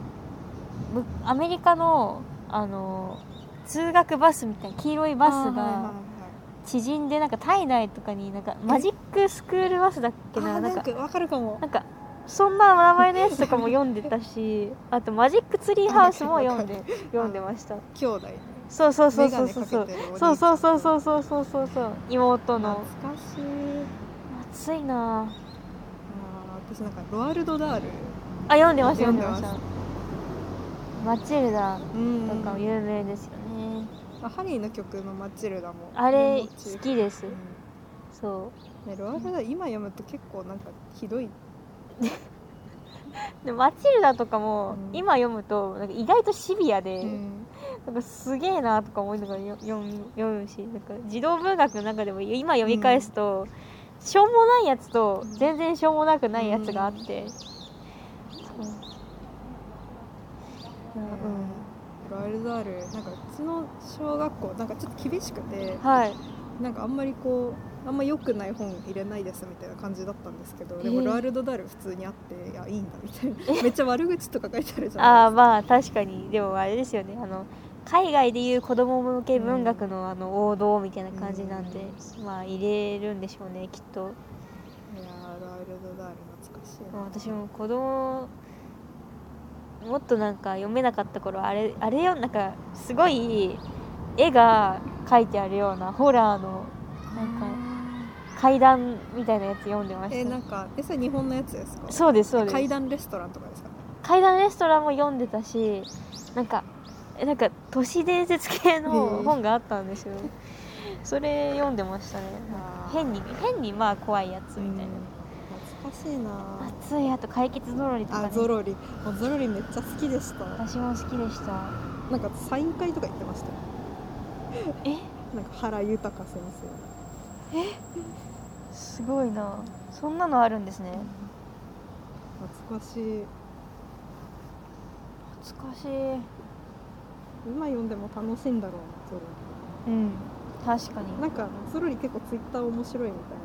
むアメリカのあの通学バスみたいな黄色いバスが縮んでなんか体内とかになんかマジックスクールバスだっけあななんかわかるかも。なんかそんな名前のやつとかも読んでたし あとマジックツリーハウスも読んで読んでました。兄弟ね。そうそうそうそうそうそう。そうそうそうそうそうそうそうそう。妹の懐かしい。熱いなあー私なんかロワルド・ダール。あ読んでました読んでました。マチルダうん。とかも有名ですよね、あハリーの曲の「マチルダ」もあれ好きです。うん。そう。ね、ロワルド・ダール今読むと結構なんかひどいでマチルダとかも、うん。今読むとなんか意外とシビアで、うん。なんかすげえなとか思いながらよ読む読むしなんか児童文学の中でも今読み返すと、しょうもないやつとうん。全然しょうもなくないやつがあって、そう。うん。ロワルド・ダールなんかうちの小学校なんかちょっと厳しくてはい。なんかあんまりこうあんま良くない本入れないですみたいな感じだったんですけどでもえーロワルド・ダール普通にあっていやいいんだみたいな。めっちゃ悪口とか書いてあるじゃああないまあ確かに。でもあれですよね。あの海外でいう子供向け文学のあの王道みたいな感じなんで、まあ入れるんでしょうねきっと。いやーロワルド・ダール懐かしいな。私も子供もっとなんか読めなかった頃あれあれよなんかすごい絵が描いてあるようなホラーのなんか階段みたいなやつ読んでました。えーなんかえそれ日本のやつですか？そうですそうです。階段レストランとかですか？階段レストランも読んでたしなんかえなんか都市伝説系の本があったんですよ。それ読んでましたね。変に変にまあ怖いやつみたいな、懐かしいな。熱いあと解決ぞろりとか、ね、あゾロリ。もうゾロリめっちゃ好きでした。私も好きでした。なんかサイン会とか行ってましたよ。え？なんか原豊先すごいな。そんなのあるんですね。生懐かしい。懐かしい。今読んでも楽しいんだろうなゾロうん。確かに。リなんかゾロリ結構ツイッター面白いみた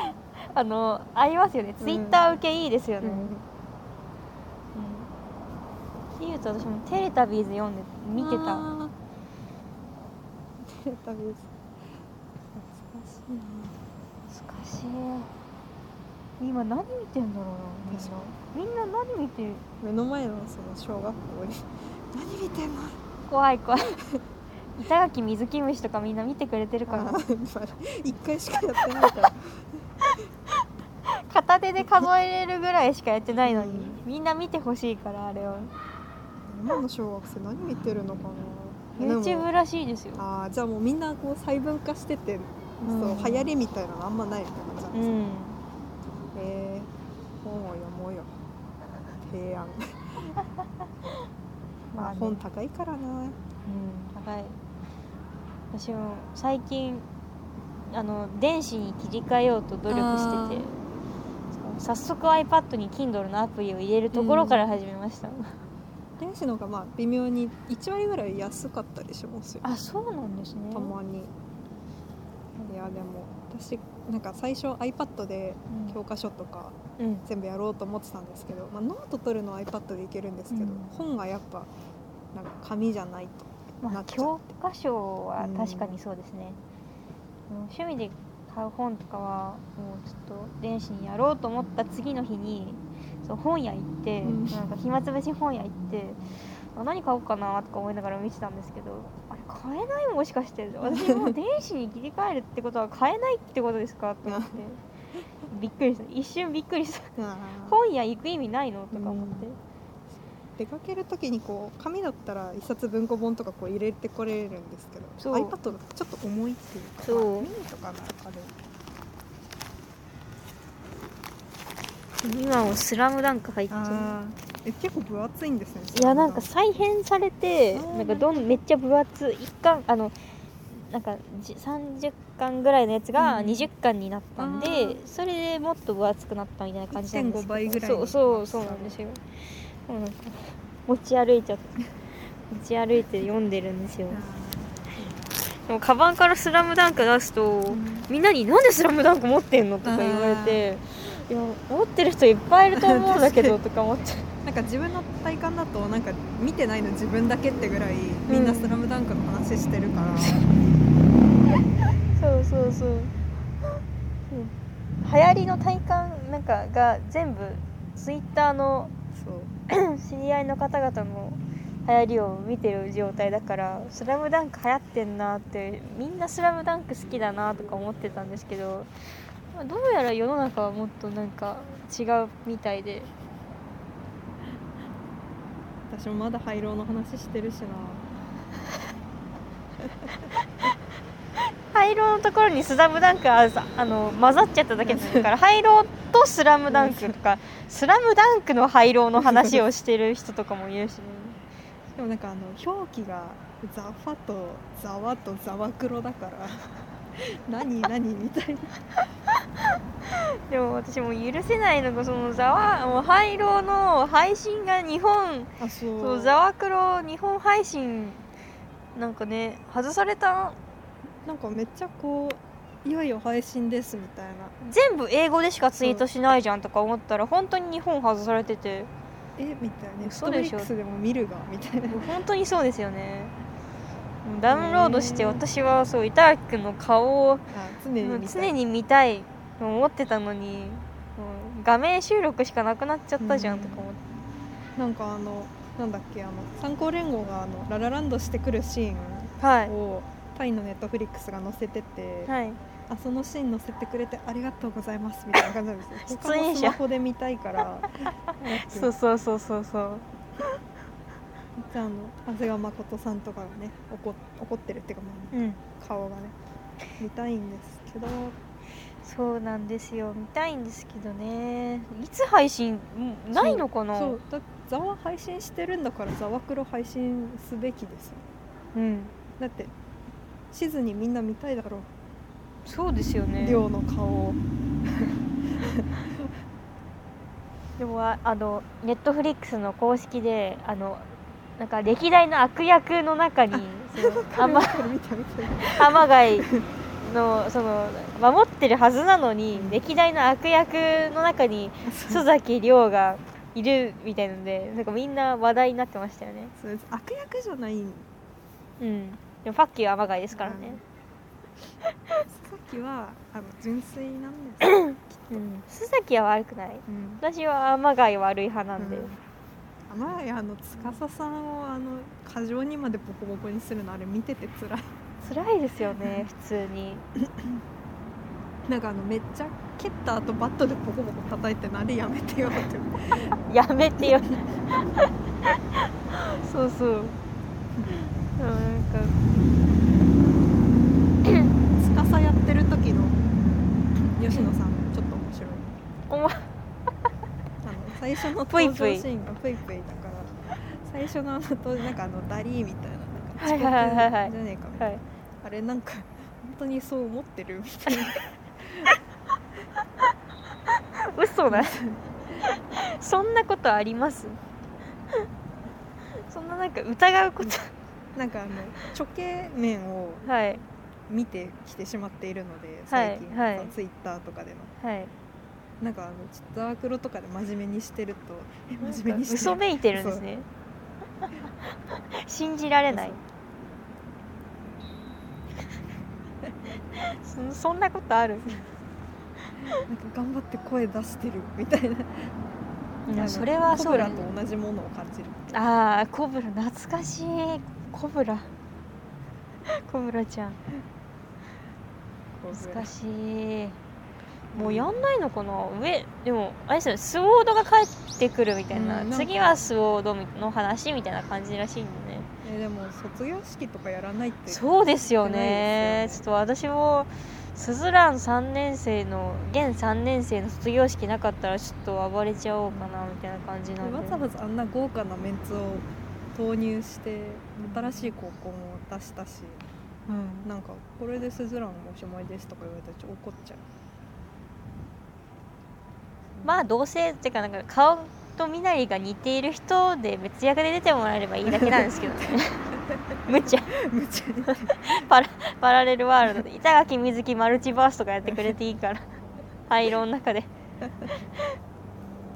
い あのありますよね。ツイッター受けいいですよね、な、うん。っていうと私もテレタビーズ読んで見てた。テレタビーズ懐かしいな懐かしい。今何見てんだろうなみんな。みんな何見てる？目の前のその小学校に。何見てんの？怖い怖い。板垣水木虫とかみんな見てくれてるかな一回しかやってないから。片手で数えれるぐらいしかやってないのに。みんな見てほしいからあれを今の小学生何見てるのかな。YouTube らしいですよ。ああじゃあもうみんなこう細分化してて、うん。そう流行りみたいなのあんまないみたいな感じなんですか、うん。えー、本を読もうよ。提案 まあ本高いからな。うん高い。私も最近あの電子に切り替えようと努力してて早速 iPad に Kindle のアプリを入れるところから始めました、電子の方がまあ微妙に1割ぐらい安かったりしますよ。あそうなんですね。たまにいやでも私なんか最初 iPad でうん。教科書とかうん。全部やろうと思ってたんですけど、まあ、ノート取るのは iPad でいけるんですけど、うん。本がやっぱなんか紙じゃないとまあなっちゃって。教科書は確かにそうですね、うん。趣味で買う本とかはもうちょっと電子にやろうと思った次の日にそう本屋行って、うん。なんか暇つぶし本屋行ってあ何買おうかなとか思いながら見てたんですけど買えないもしかして。私もう電子に切り替えるってことは買えないってことですかと思って。びっくりした。一瞬びっくりした。本屋行く意味ないのとか思って、出かける時にこう紙だったら一冊文庫本とかこう入れてこれるんですけど iPad だとちょっと重いっていうかそう。まあミニとかなら軽い今も「スラムダンク入ってるえ結構分厚いんですねいやな。んか再編されてなんかどんめっちゃ分厚い一巻あのなんかじ30巻ぐらいのやつがうん20巻になったんで、あー。それでもっと分厚くなったみたいな感じなんですけど。1.5倍ぐらいそうそうそうなんですよ。もうなんか持ち歩いちゃって 持ち歩いて読んでるんですよ。でもカバンから「スラムダンク出すと、ん。みんなに「なんでスラムダンク持ってんの?」とか言われて「いや持ってる人いっぱいいると思うんだけど」とか思ってなんか自分の体感だとなんか見てないの自分だけってぐらいみんな「スラムダンクの話してるから、そうそうそう、うん、流行りの体感なんかが全部ツイッターの 知り合いの方々の流行りを見てる状態だから「スラムダンク流行ってんなってみんな「スラムダンク好きだなとか思ってたんですけどまあどうやら世の中はもっとなんか違うみたいで私もまだ廃炉の話してるしな。廃炉のところに「スラムダンクあさあの混ざっちゃっただけだから廃炉と「スラムダンクとか「スラムダンクの廃炉の話をしてる人とかもいるしね。でもなんかあの表記が「ザファ」と「ザワ」と「ザワクロ」だから 何何みたいな。でも私もう許せないのがそのざわもう廃炉の配信が日本。あそう。そうざわくろ日本配信なんかね外された？なんかめっちゃこういよいよ配信ですみたいな。全部英語でしかツイートしないじゃんとか思ったら本当に日本外されてて。えみたいな。ネット嘘でしょ。フリックスでも見るがみたいな。本当にそうですよねダウンロードして私はそう板垣君の顔をあ常に見たい。常に見たいと思ってたのに画面収録しかなくなっちゃったじゃんとか思って、なんかあのなんだっけあの参考連合があのララランドしてくるシーンはい。をタイのネットフリックスが載せてて、はい。あそのシーン載せてくれてありがとうございますみたいな感じなんですよ。他もスマホで見たいから そうそうそうそうそうああの長谷川誠さんとかがね怒っ怒ってるっていうか、まうん。あ、顔がね見たいんですけど。そうなんですよ。見たいんですけどね。いつ配信んないのかな？そうだザワ配信してるんだからザワクロ配信すべきですよ。うん。だってしずにみんな見たいだろそうですよね。亮の顔を。でもああのネットフリックスの公式であのなんか歴代の悪役の中に天天貝のその 守ってるはずなのに歴代の悪役の中に須崎亮がいるみたいなのでなんかみんな話題になってましたよね。そうです。悪役じゃない。んうん。でもファッキーは天貝ですからね、さっきはあの純粋なんです。よ、うん、須崎は悪くない。うん。私は天貝悪い派なんで、あまりあの司さんをあの過剰にまでボコボコにするのあれ見てて辛い。辛いですよね 普通に。なんかあのめっちゃ蹴った後バットでボコボコ叩いてのあれやめてよって。やめてよ。そうそう。でもなんか。司やってる時の吉野さんちょっと面白い最初の登場シーンがぷいぷいだから最初のあのなんかあのダリーみたいなはいなんかはいはいはいじゃねえかみたいな、はいあれなんか本当にそう思ってるみたいな。嘘だ。そんなことあります？そんななんか疑うこと？なんかあのチョケ面をはい。見てきてしまっているのではい最近、はいそのツイッターとかでの。はいなんかあのちょっとザワクロとかで真面目にしてるとえ真面目にしてる？嘘めいてるんですね。信じられない。そそんなことある？なんか頑張って声出してるみたいな。あのいやそれはコブラと同じものを感じる。ああコブラ懐かしい。コブラ。コブラちゃん。懐かしいもうやんないのかな？上でもあれですよねスウォードが帰ってくるみたいな,、うんな次はスウォードの話みたいな感じらしいんでね。えでも卒業式とかやらないって。そうですよ言ってないですね。ちょっと私もスズラン3年生の現3年生の卒業式なかったらちょっと暴れちゃおうかなみたいな感じなんで。わざわざあんな豪華なメンツを投入して新しい高校も出したし。うん。なんかこれでスズランおしまいですとか言われたらちょっと怒っちゃうまあどうせっていうかなんか顔と身なりが似ている人で別役で出てもらえればいいだけなんですけどね。無茶。むちゃパラパラレルワールドで。板垣瑞希マルチバースとかやってくれていいから。灰色の中で。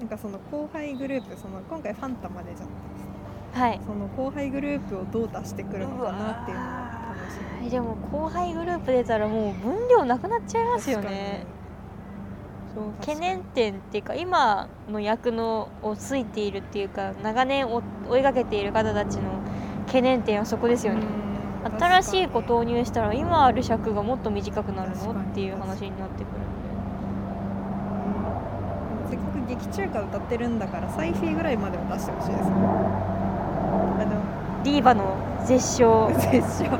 なんかその後輩グループその今回ファンタまでじゃんはい。その後輩グループをどう出してくるのかなっていうのが楽しみえでも後輩グループ出たらもう分量なくなっちゃいますよね懸念点っていうか今の役のをついているっていうか長年お追いかけている方たちの懸念点はそこですよね、うん。新しい子投入したら今ある尺がもっと短くなるのっていう話になってくるんで。せっかく劇中歌歌ってるんだからサイフィーぐらいまでは出してほしいですね。あディーバの絶唱。の 絶唱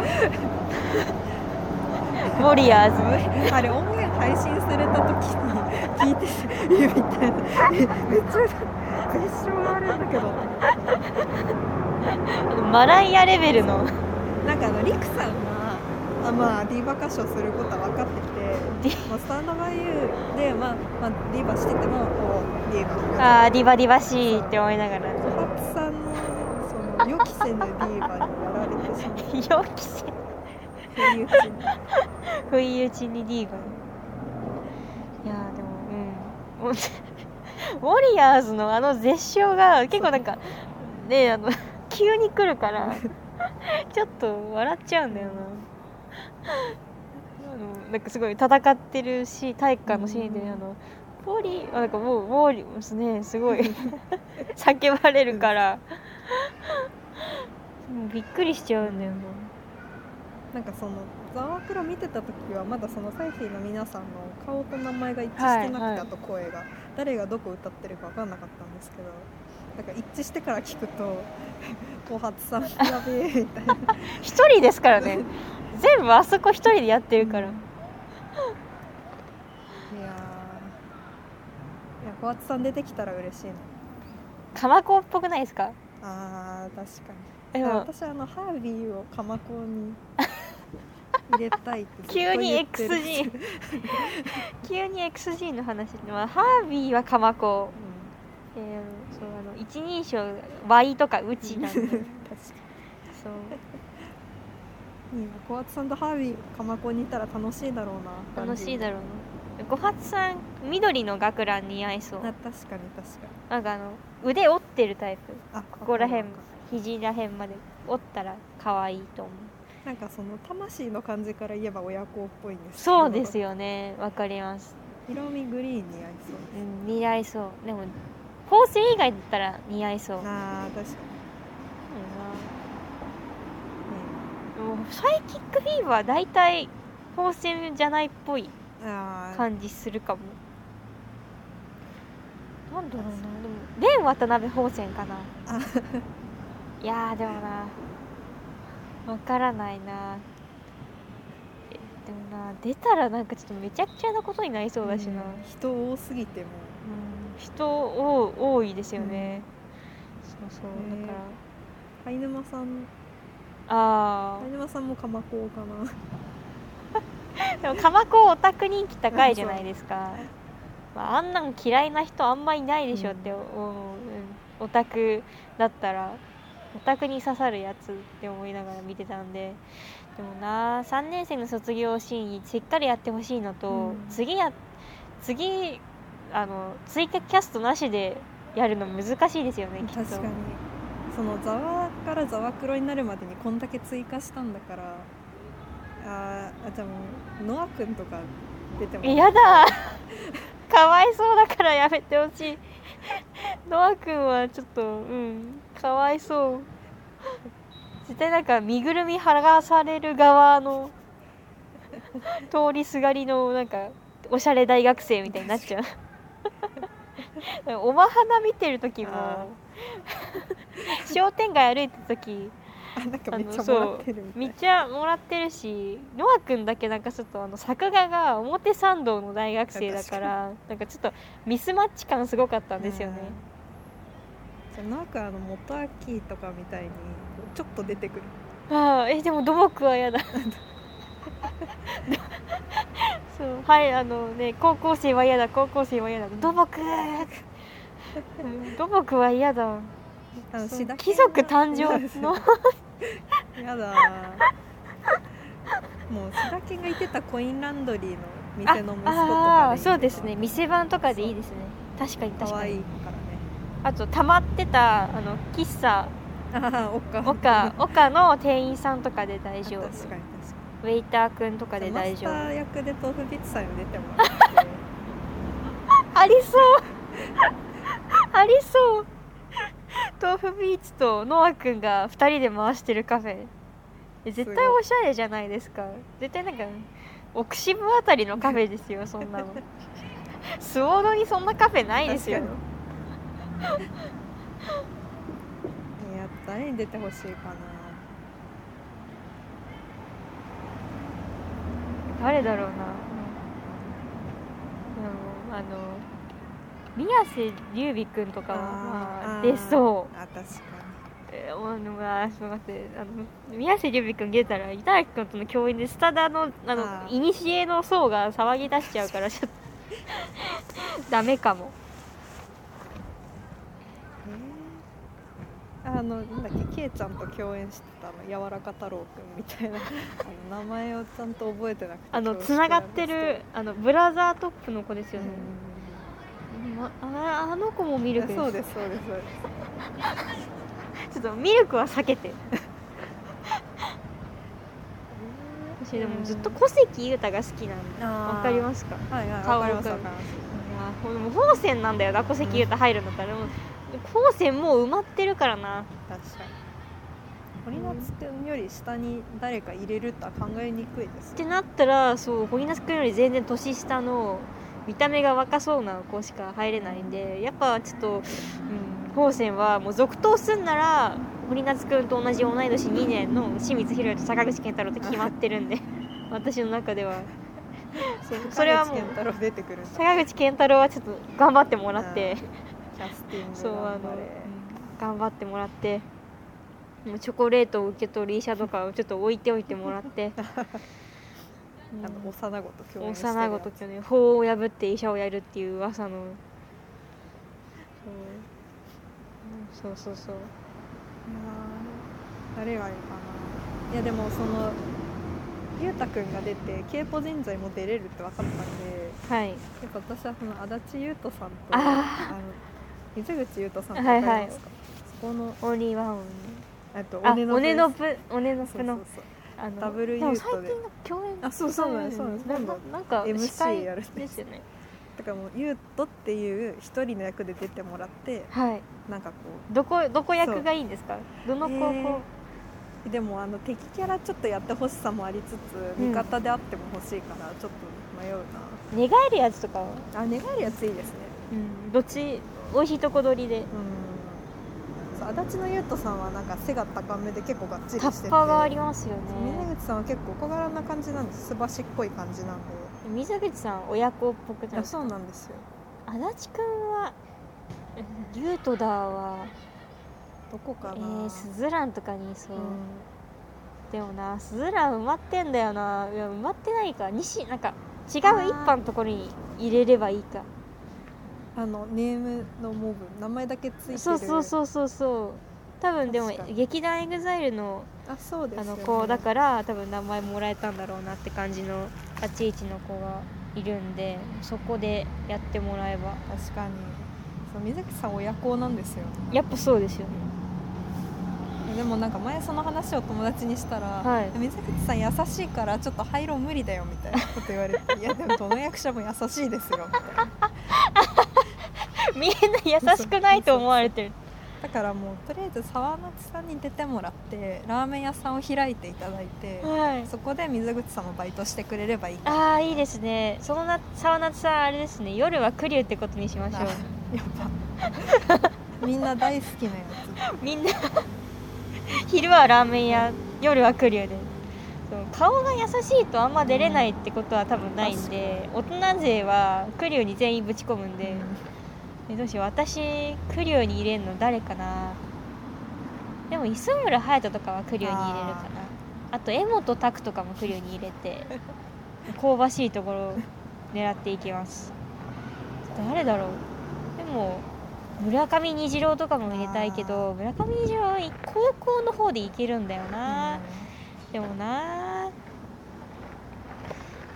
ウォリアーズあれ音源配信された時に聞いてるみたいなえめっちゃ絶唱があるんだけどマライアレベルのなんかあのリクさんがあまあディーバ歌唱することは分かっててディまあ、スタンドバイユーで、まあまあ、ディーバしててもこうディーバあーディバディバシーって思いながら。小発さんのその予期せぬディーバにやられてしまう。予期せ不意打ちに不意打ちにディーバいやーでもうん。ウォリアーズのあの絶唱が結構なんかねあの 急に来るから ちょっと笑っちゃうんだよな。あのなんかすごい戦ってるし体育館のシーンで、うん。あのウォリあなんかもうウォリですねすごい 叫ばれるからもうびっくりしちゃうんだよな。なんかそのザワクラ見てた時はまだそのサイフィーの皆さんの顔と名前が一致してなくて、はいはいあと声が誰がどこ歌ってるか分かんなかったんですけどなんか一致してから聞くと 後発さんやべえみたいな。一人ですからね。全部あそこ一人でやってるから、いやー。いや小発さん出てきたら嬉しいな。鎌子っぽくないですか？あー確かに。私あのハービーを鎌子に 急に XG 急に XG の話で、まあ、ハービーは鎌子、えー、そうあの一人称 Y とかうちなんでうん、確かそう。にいいな小発さんとハービー鎌子にいたら楽しいだろうな楽しいだろうな。小発さん緑の学ラン似合いそう。あ確かに確かに。なんかあの腕折ってるタイプ。あここら辺肘らへんまで折ったら可愛いと思う。るなんかその魂の感じから言えば親子っぽいんですそうですよね。わかります。ヒロミグリーンに合いそううん似合いそう。でも縫製以外だったら似合いそう、うん、あー確かに、もうサイキックフィーバー大体縫製じゃないっぽい感じするかも。なんだろうな。でもレン渡辺宝泉かな。あいやーでもなわからないな。えでもな出たらなんかちょっとめちゃくちゃなことになりそうだしな、うん人多すぎても。うん人多多いですよね、そうそうねだから。貝沼さん。あ貝沼さんも鎌子かな。あ でも鎌子オタク人気高いじゃないですか、まあ、あんなん嫌いな人あんまいないでしょって思う、うん。オタクだったらオタクに刺さるやつって思いながら見てたんででもな3年生の卒業シーンしっかりやってほしいのと、うん。次や次あの追加キャストなしでやるの難しいですよねきっと。確かに。そのざわからざわ黒になるまでにこんだけ追加したんだからあーあじゃあもうノアくんとか出てもえやだ。かわいそうだからやめてほしい。ノアくんはちょっとうんかわいそう。絶対なんか身ぐるみ剥がされる側の通りすがりのなんかおしゃれ大学生みたいになっちゃう。おまはな見てる時もあ商店街歩いてる時あなんかめっちゃもらってるみたい。めっちゃもらってるしノアくんだけなんかちょっとあの作画が表参道の大学生だからなんかちょっとミスマッチ感すごかったんですよね、じゃあなんかあの元秋とかみたいにちょっと出てくる。ああえでも土木は嫌だ。そう。はいあのね高校生は嫌だ。高校生は嫌だ。土木土木は嫌だ。あの志田貴族誕生の。やだ。もう須田健が言ってたコインランドリーの店の息子とかそうですね。店番とかでいいですね。確かに確かにあと溜まってたあの喫茶。岡岡岡の店員さんとかで大丈夫。確かに確かに。ウェイターくんとかで大丈マスタ夫ー役で豆腐ビッツさんに出てもらってありそう。ありそう。豆腐ビーツとノアくんが2人で回してるカフェ。え絶対おしゃれじゃないですか。絶対なんか奥渋あたりのカフェですよそんなの。スウォードにそんなカフェないですよ。確い や誰に出てほしいかな。誰だろうな、うん、あの宮瀬龍美くんとかはまあ出そう。あ確かえー、あのあすみませんあの宮瀬龍美君出たら板垣君との共演でスタダのあのいにしえの層が騒ぎ出しちゃうからちょっと。ダメかもにあのなんだっけケイちゃんと共演してたあの柔らか太郎くんみたいな。あの名前をちゃんと覚えてなくてあの恐つながってるあのブラザートップの子ですよね、うまああの子もミルクです。んそうですそうです。そうですちょっとミルクは避けて。私でもずっと小関裕太が好きなんでわかりますか？はいはい顔わかりますがわかります。いもう宝泉なんだよな小関裕太入るんだったら、もう宝泉もう埋まってるからな。確かに。堀夏くんより下に誰か入れるとは考えにくいですってなったらそう堀夏くんより全然年下の見た目が若そうな子しか入れないんでやっぱちょっと、うん、宝泉はもう続投すんなら堀夏くんと同じ同い年2年の清水宏と坂口健太郎って決まってるんで 私の中では。それはもう坂口健太郎はちょっと頑張ってもらって。キャスティングそうあの頑張れ頑張ってもらってもうチョコレートを受け取り医者とかをちょっと置いておいてもらって。あの幼子と共演してる幼子と去年法を破って医者をやるっていう噂の。そう。そうそうそう。いやー誰がいいかな。いやでもそのゆうたくんが出て稽古人材も出れるって分かったんではい。結構私はその足立優斗さんとあの水口優斗さんとはいはい。そこのオンリーワンえっとあ鬼のオネノベープオネノスそうそう。プのダブルユートで最近の共演あそうそうなんですそうなんです。な今度なんか MC やるんです。よね。だからもうゆうとっていう一人の役で出てもらってはい。なんかこどこどこ役がいいんですか？どの高校、でもあの敵キャラちょっとやってほしさもありつつ、うん。味方であっても欲しいからちょっと迷う寝返るやつとかあ願えるやついいですね。うん。どっち？美味しいとこ取りで足立の優斗さんはなんか背が高めで結構がっちりタしてて。ッパがありますよね。水口さんは結構小柄な感じなんです。すばしっこい感じなんで。水口さん親子っぽくないそうなんですよ足立くんはリュートダーはどこかな、えー、スズランとかにいそう、うん。でもなスズラン埋まってんだよな。いや埋まってないか。西なんか違う一般のところに入れればいいかあのネームのモブ名前だけついてる。そうそうそうそうそう。多分でも劇団エグザイルのあそうですあの子だから多分名前もらえたんだろうなって感じの立ち位置の子がいるんでそこでやってもらえば。確かに。そう水口さん親子なんですよ。やっぱそうですよね。でもなんか前その話を友達にしたら、はい水口さん優しいからちょっと廃炉無理だよみたいなこと言われていやでもどの役者も優しいですよみたいな みんな優しくないと思われてる。だからもうとりあえず沢夏さんに出てもらってラーメン屋さんを開いていただいてはい。そこで水口さんもバイトしてくれればいい。かああいいですね。そのな沢夏さんあれですね。夜は栗生ってことにしましょう。やっぱ。みんな大好きなや みんな。昼はラーメン屋夜は栗生で顔が優しいとあんま出れないってことは多分ないんで大人勢は栗生に全員ぶち込むんつ、で、えどうしよう。私栗生に入れるの誰かな。でも磯村勇斗とかは栗生に入れるかな。あと江本拓とかも栗生に入れて 香ばしいところを狙っていきます。誰だろう。でも村上虹郎とかも入れたいけど村上虹郎は高校の方でいけるんだよな、でもな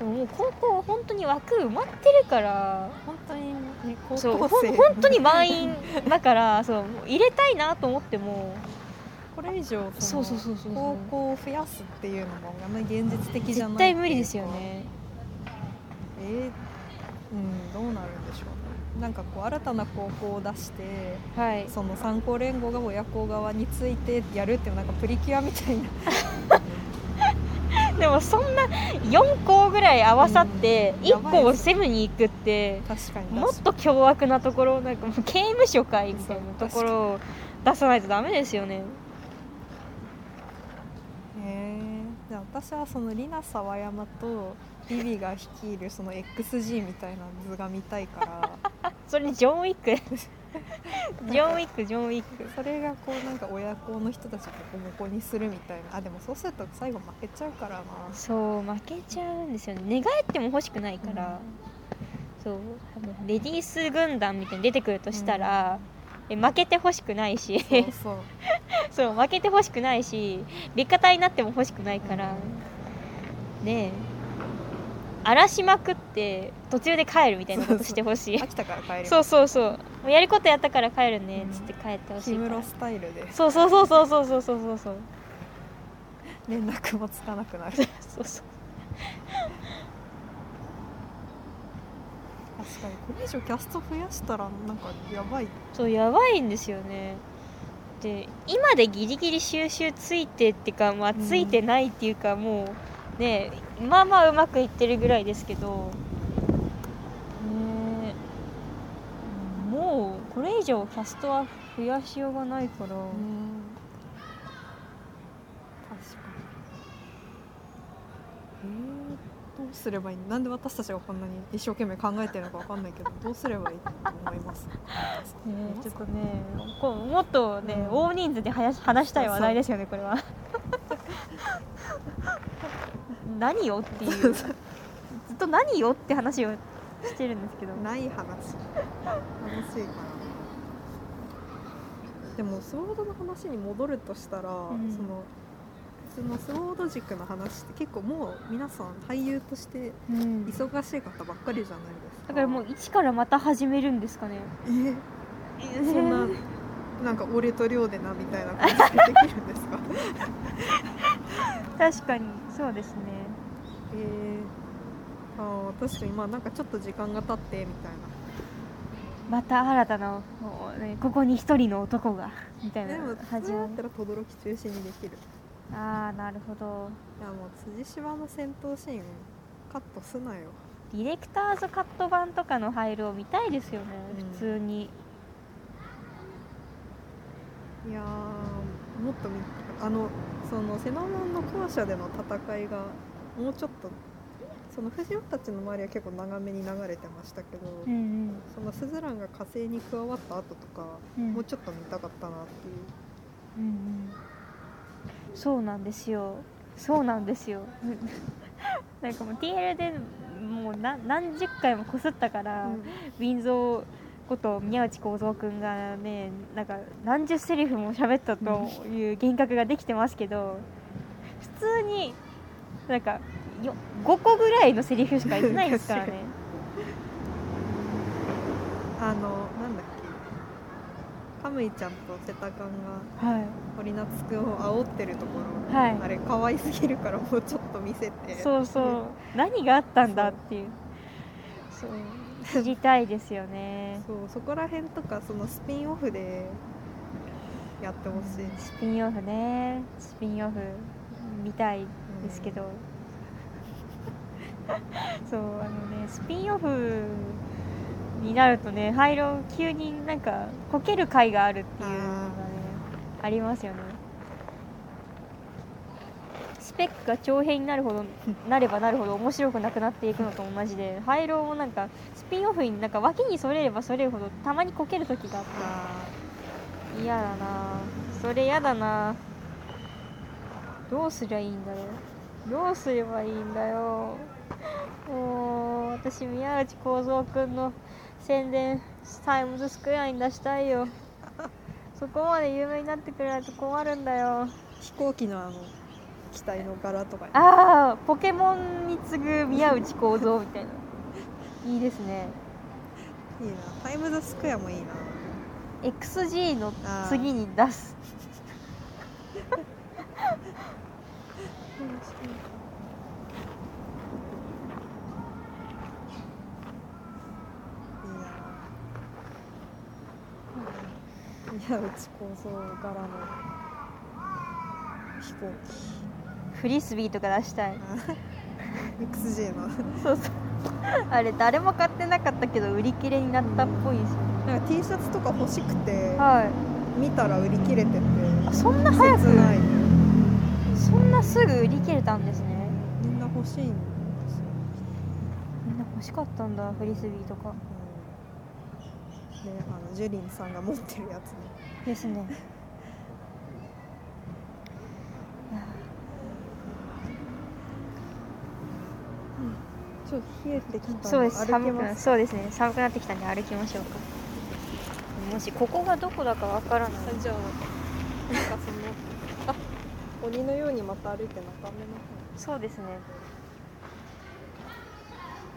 でももう高校本当に枠埋まってるから本当にね高校そうほん生本当に満員だから そう入れたいなと思っても。これ以上そのそうそうそうそうそう。高校を増やすっていうのもあんまり現実的じゃない。絶対無理ですよね。えーうんどうなるんでしょうね。なんかこう新たな高校を出してはい。その参考連合が親子側についてやるっていうなんかプリキュアみたいな でもそんな4校ぐらい合わさってうん。1校を攻めに行くって確かに。もっと凶悪なところなんかもう刑務所かいみたいなところを出さないとダメですよね。へえじゃあ私はそのリナ沢山とビビが率いるその XG みたいな図が見たいから。それジョン・ウィック ジョン・ウィックジョン・ウィック。それがこうなんか親子の人たちをボコボコにするみたいな。あでもそうすると最後負けちゃうからな。そう負けちゃうんですよね。寝返っても欲しくないから、そうあのレディース軍団みたいに出てくるとしたら、え負けて欲しくないし。そうそう。そう負けて欲しくないし味方になっても欲しくないから、ねえ。荒らしまくって途中で帰るみたいなことしてほしい。飽きたから帰る。そうそうそう。もうやることやったから帰るねっつって帰ってほしいスタイルで。そうそうそうそうそうそうそうそう。そう連絡もつかなくなる。そうそう確かにこれ以上キャスト増やしたらなんかやばい。そうやばいんですよね。で今でギリギリ収集ついてっていうかまあうんついてないっていうか、もうねまあまあうまくいってるぐらいですけど。ねえもうこれ以上キャストは増やしようがないから、確かに。えー、どうすればいい？のなんで私たちがこんなに一生懸命考えてるのかわかんないけどどうすればいいと思います。ねえちょっとねこうもっとね、うん大人数で話話したい話題ですよねこれは。何よっていう。ずっと何よって話をしてるんですけど。ない話。楽しいかなでもスロードの話に戻るとしたら、ん。そのそのスロード軸の話って結構もう皆さん俳優としてうん。忙しい方ばっかりじゃないですか。だからもう一からまた始めるんですかね。え？そんななんか俺と寮でなみたいな感じでできるんですか？確かにそうですね。えー、あー確かにまあなんかちょっと時間が経ってみたいまた新たなね、ここに一人の男がみたいななでもそ始まったら轟中心にできる。ああなるほど。いやもう辻島の戦闘シーンカットすなよ。ディレクターズカット版とかのファイルを見たいですよね、うん。普通に。いやーもっと見あのそのセノモンの校舎での戦いがもうちょっとその藤尾たちの周りは結構長めに流れてましたけど、うんうん。そのスズランが火星に加わった後とか、うん。もうちょっと見たかったなっていう。うんうん。そうなんですよ。そうなんですよ。なんかもう TL でもう何何十回もこすったから、ウィンゾーこと宮内幸三君がねなんか何十セリフも喋ったという幻覚ができてますけど普通になんかよ5個ぐらいのセリフしか言ってないですからね。あのなんだっけ。カムイちゃんとセタカンがはい。堀夏くんを煽ってるところ、はい。あれ可愛すぎるからもうちょっと見せて。そうそう。何があったんだっていう。そう。知りたいですよね。そうそこら辺とかそのスピンオフでやってほしい、スピンオフね。スピンオフ見たいですけど、そうあのねスピンオフになるとね廃炉急になんかこける回があるっていうのがねありますよね。スペックが長編になるほどなればなるほど面白くなくなっていくのと同じで廃炉もなんかスピンオフになんか脇にそれればそれるほどたまにこける時があって嫌だな。それ嫌だな。どうすりゃいいんだろう。どうすればいいんだよ。もう私宮内幸三くんの宣伝タイムズスクエアに出したいよ。そこまで有名になってくれないと困るんだよ。飛行機のあの機体の柄とかああポケモンに次ぐ宮内幸三みたいな。いいですね。いいな。タイムズスクエアもいいな。XG の次に出す。いい な宮内構造柄の飛行フリスビーとか出したい。機 XG の。そうそう。あれ誰も買ってなかったけど売り切れになったっぽいですよなんか T シャツとか欲しくてはい。見たら売り切れてて。あそんな早く？切ない。そんなすぐ売り切れたんですね。みんな欲しいんですよ、みんな欲しかったんだフリスビーとかあのジュリンさんが持ってるやつね。ですね。ちょっと冷えてきたんそうです。歩寒くそうですね。寒くなってきたんで歩きましょうか。もしここがどこだかわからない。あじゃあなんかそのあ鬼のようにまた歩いて中目のそうですね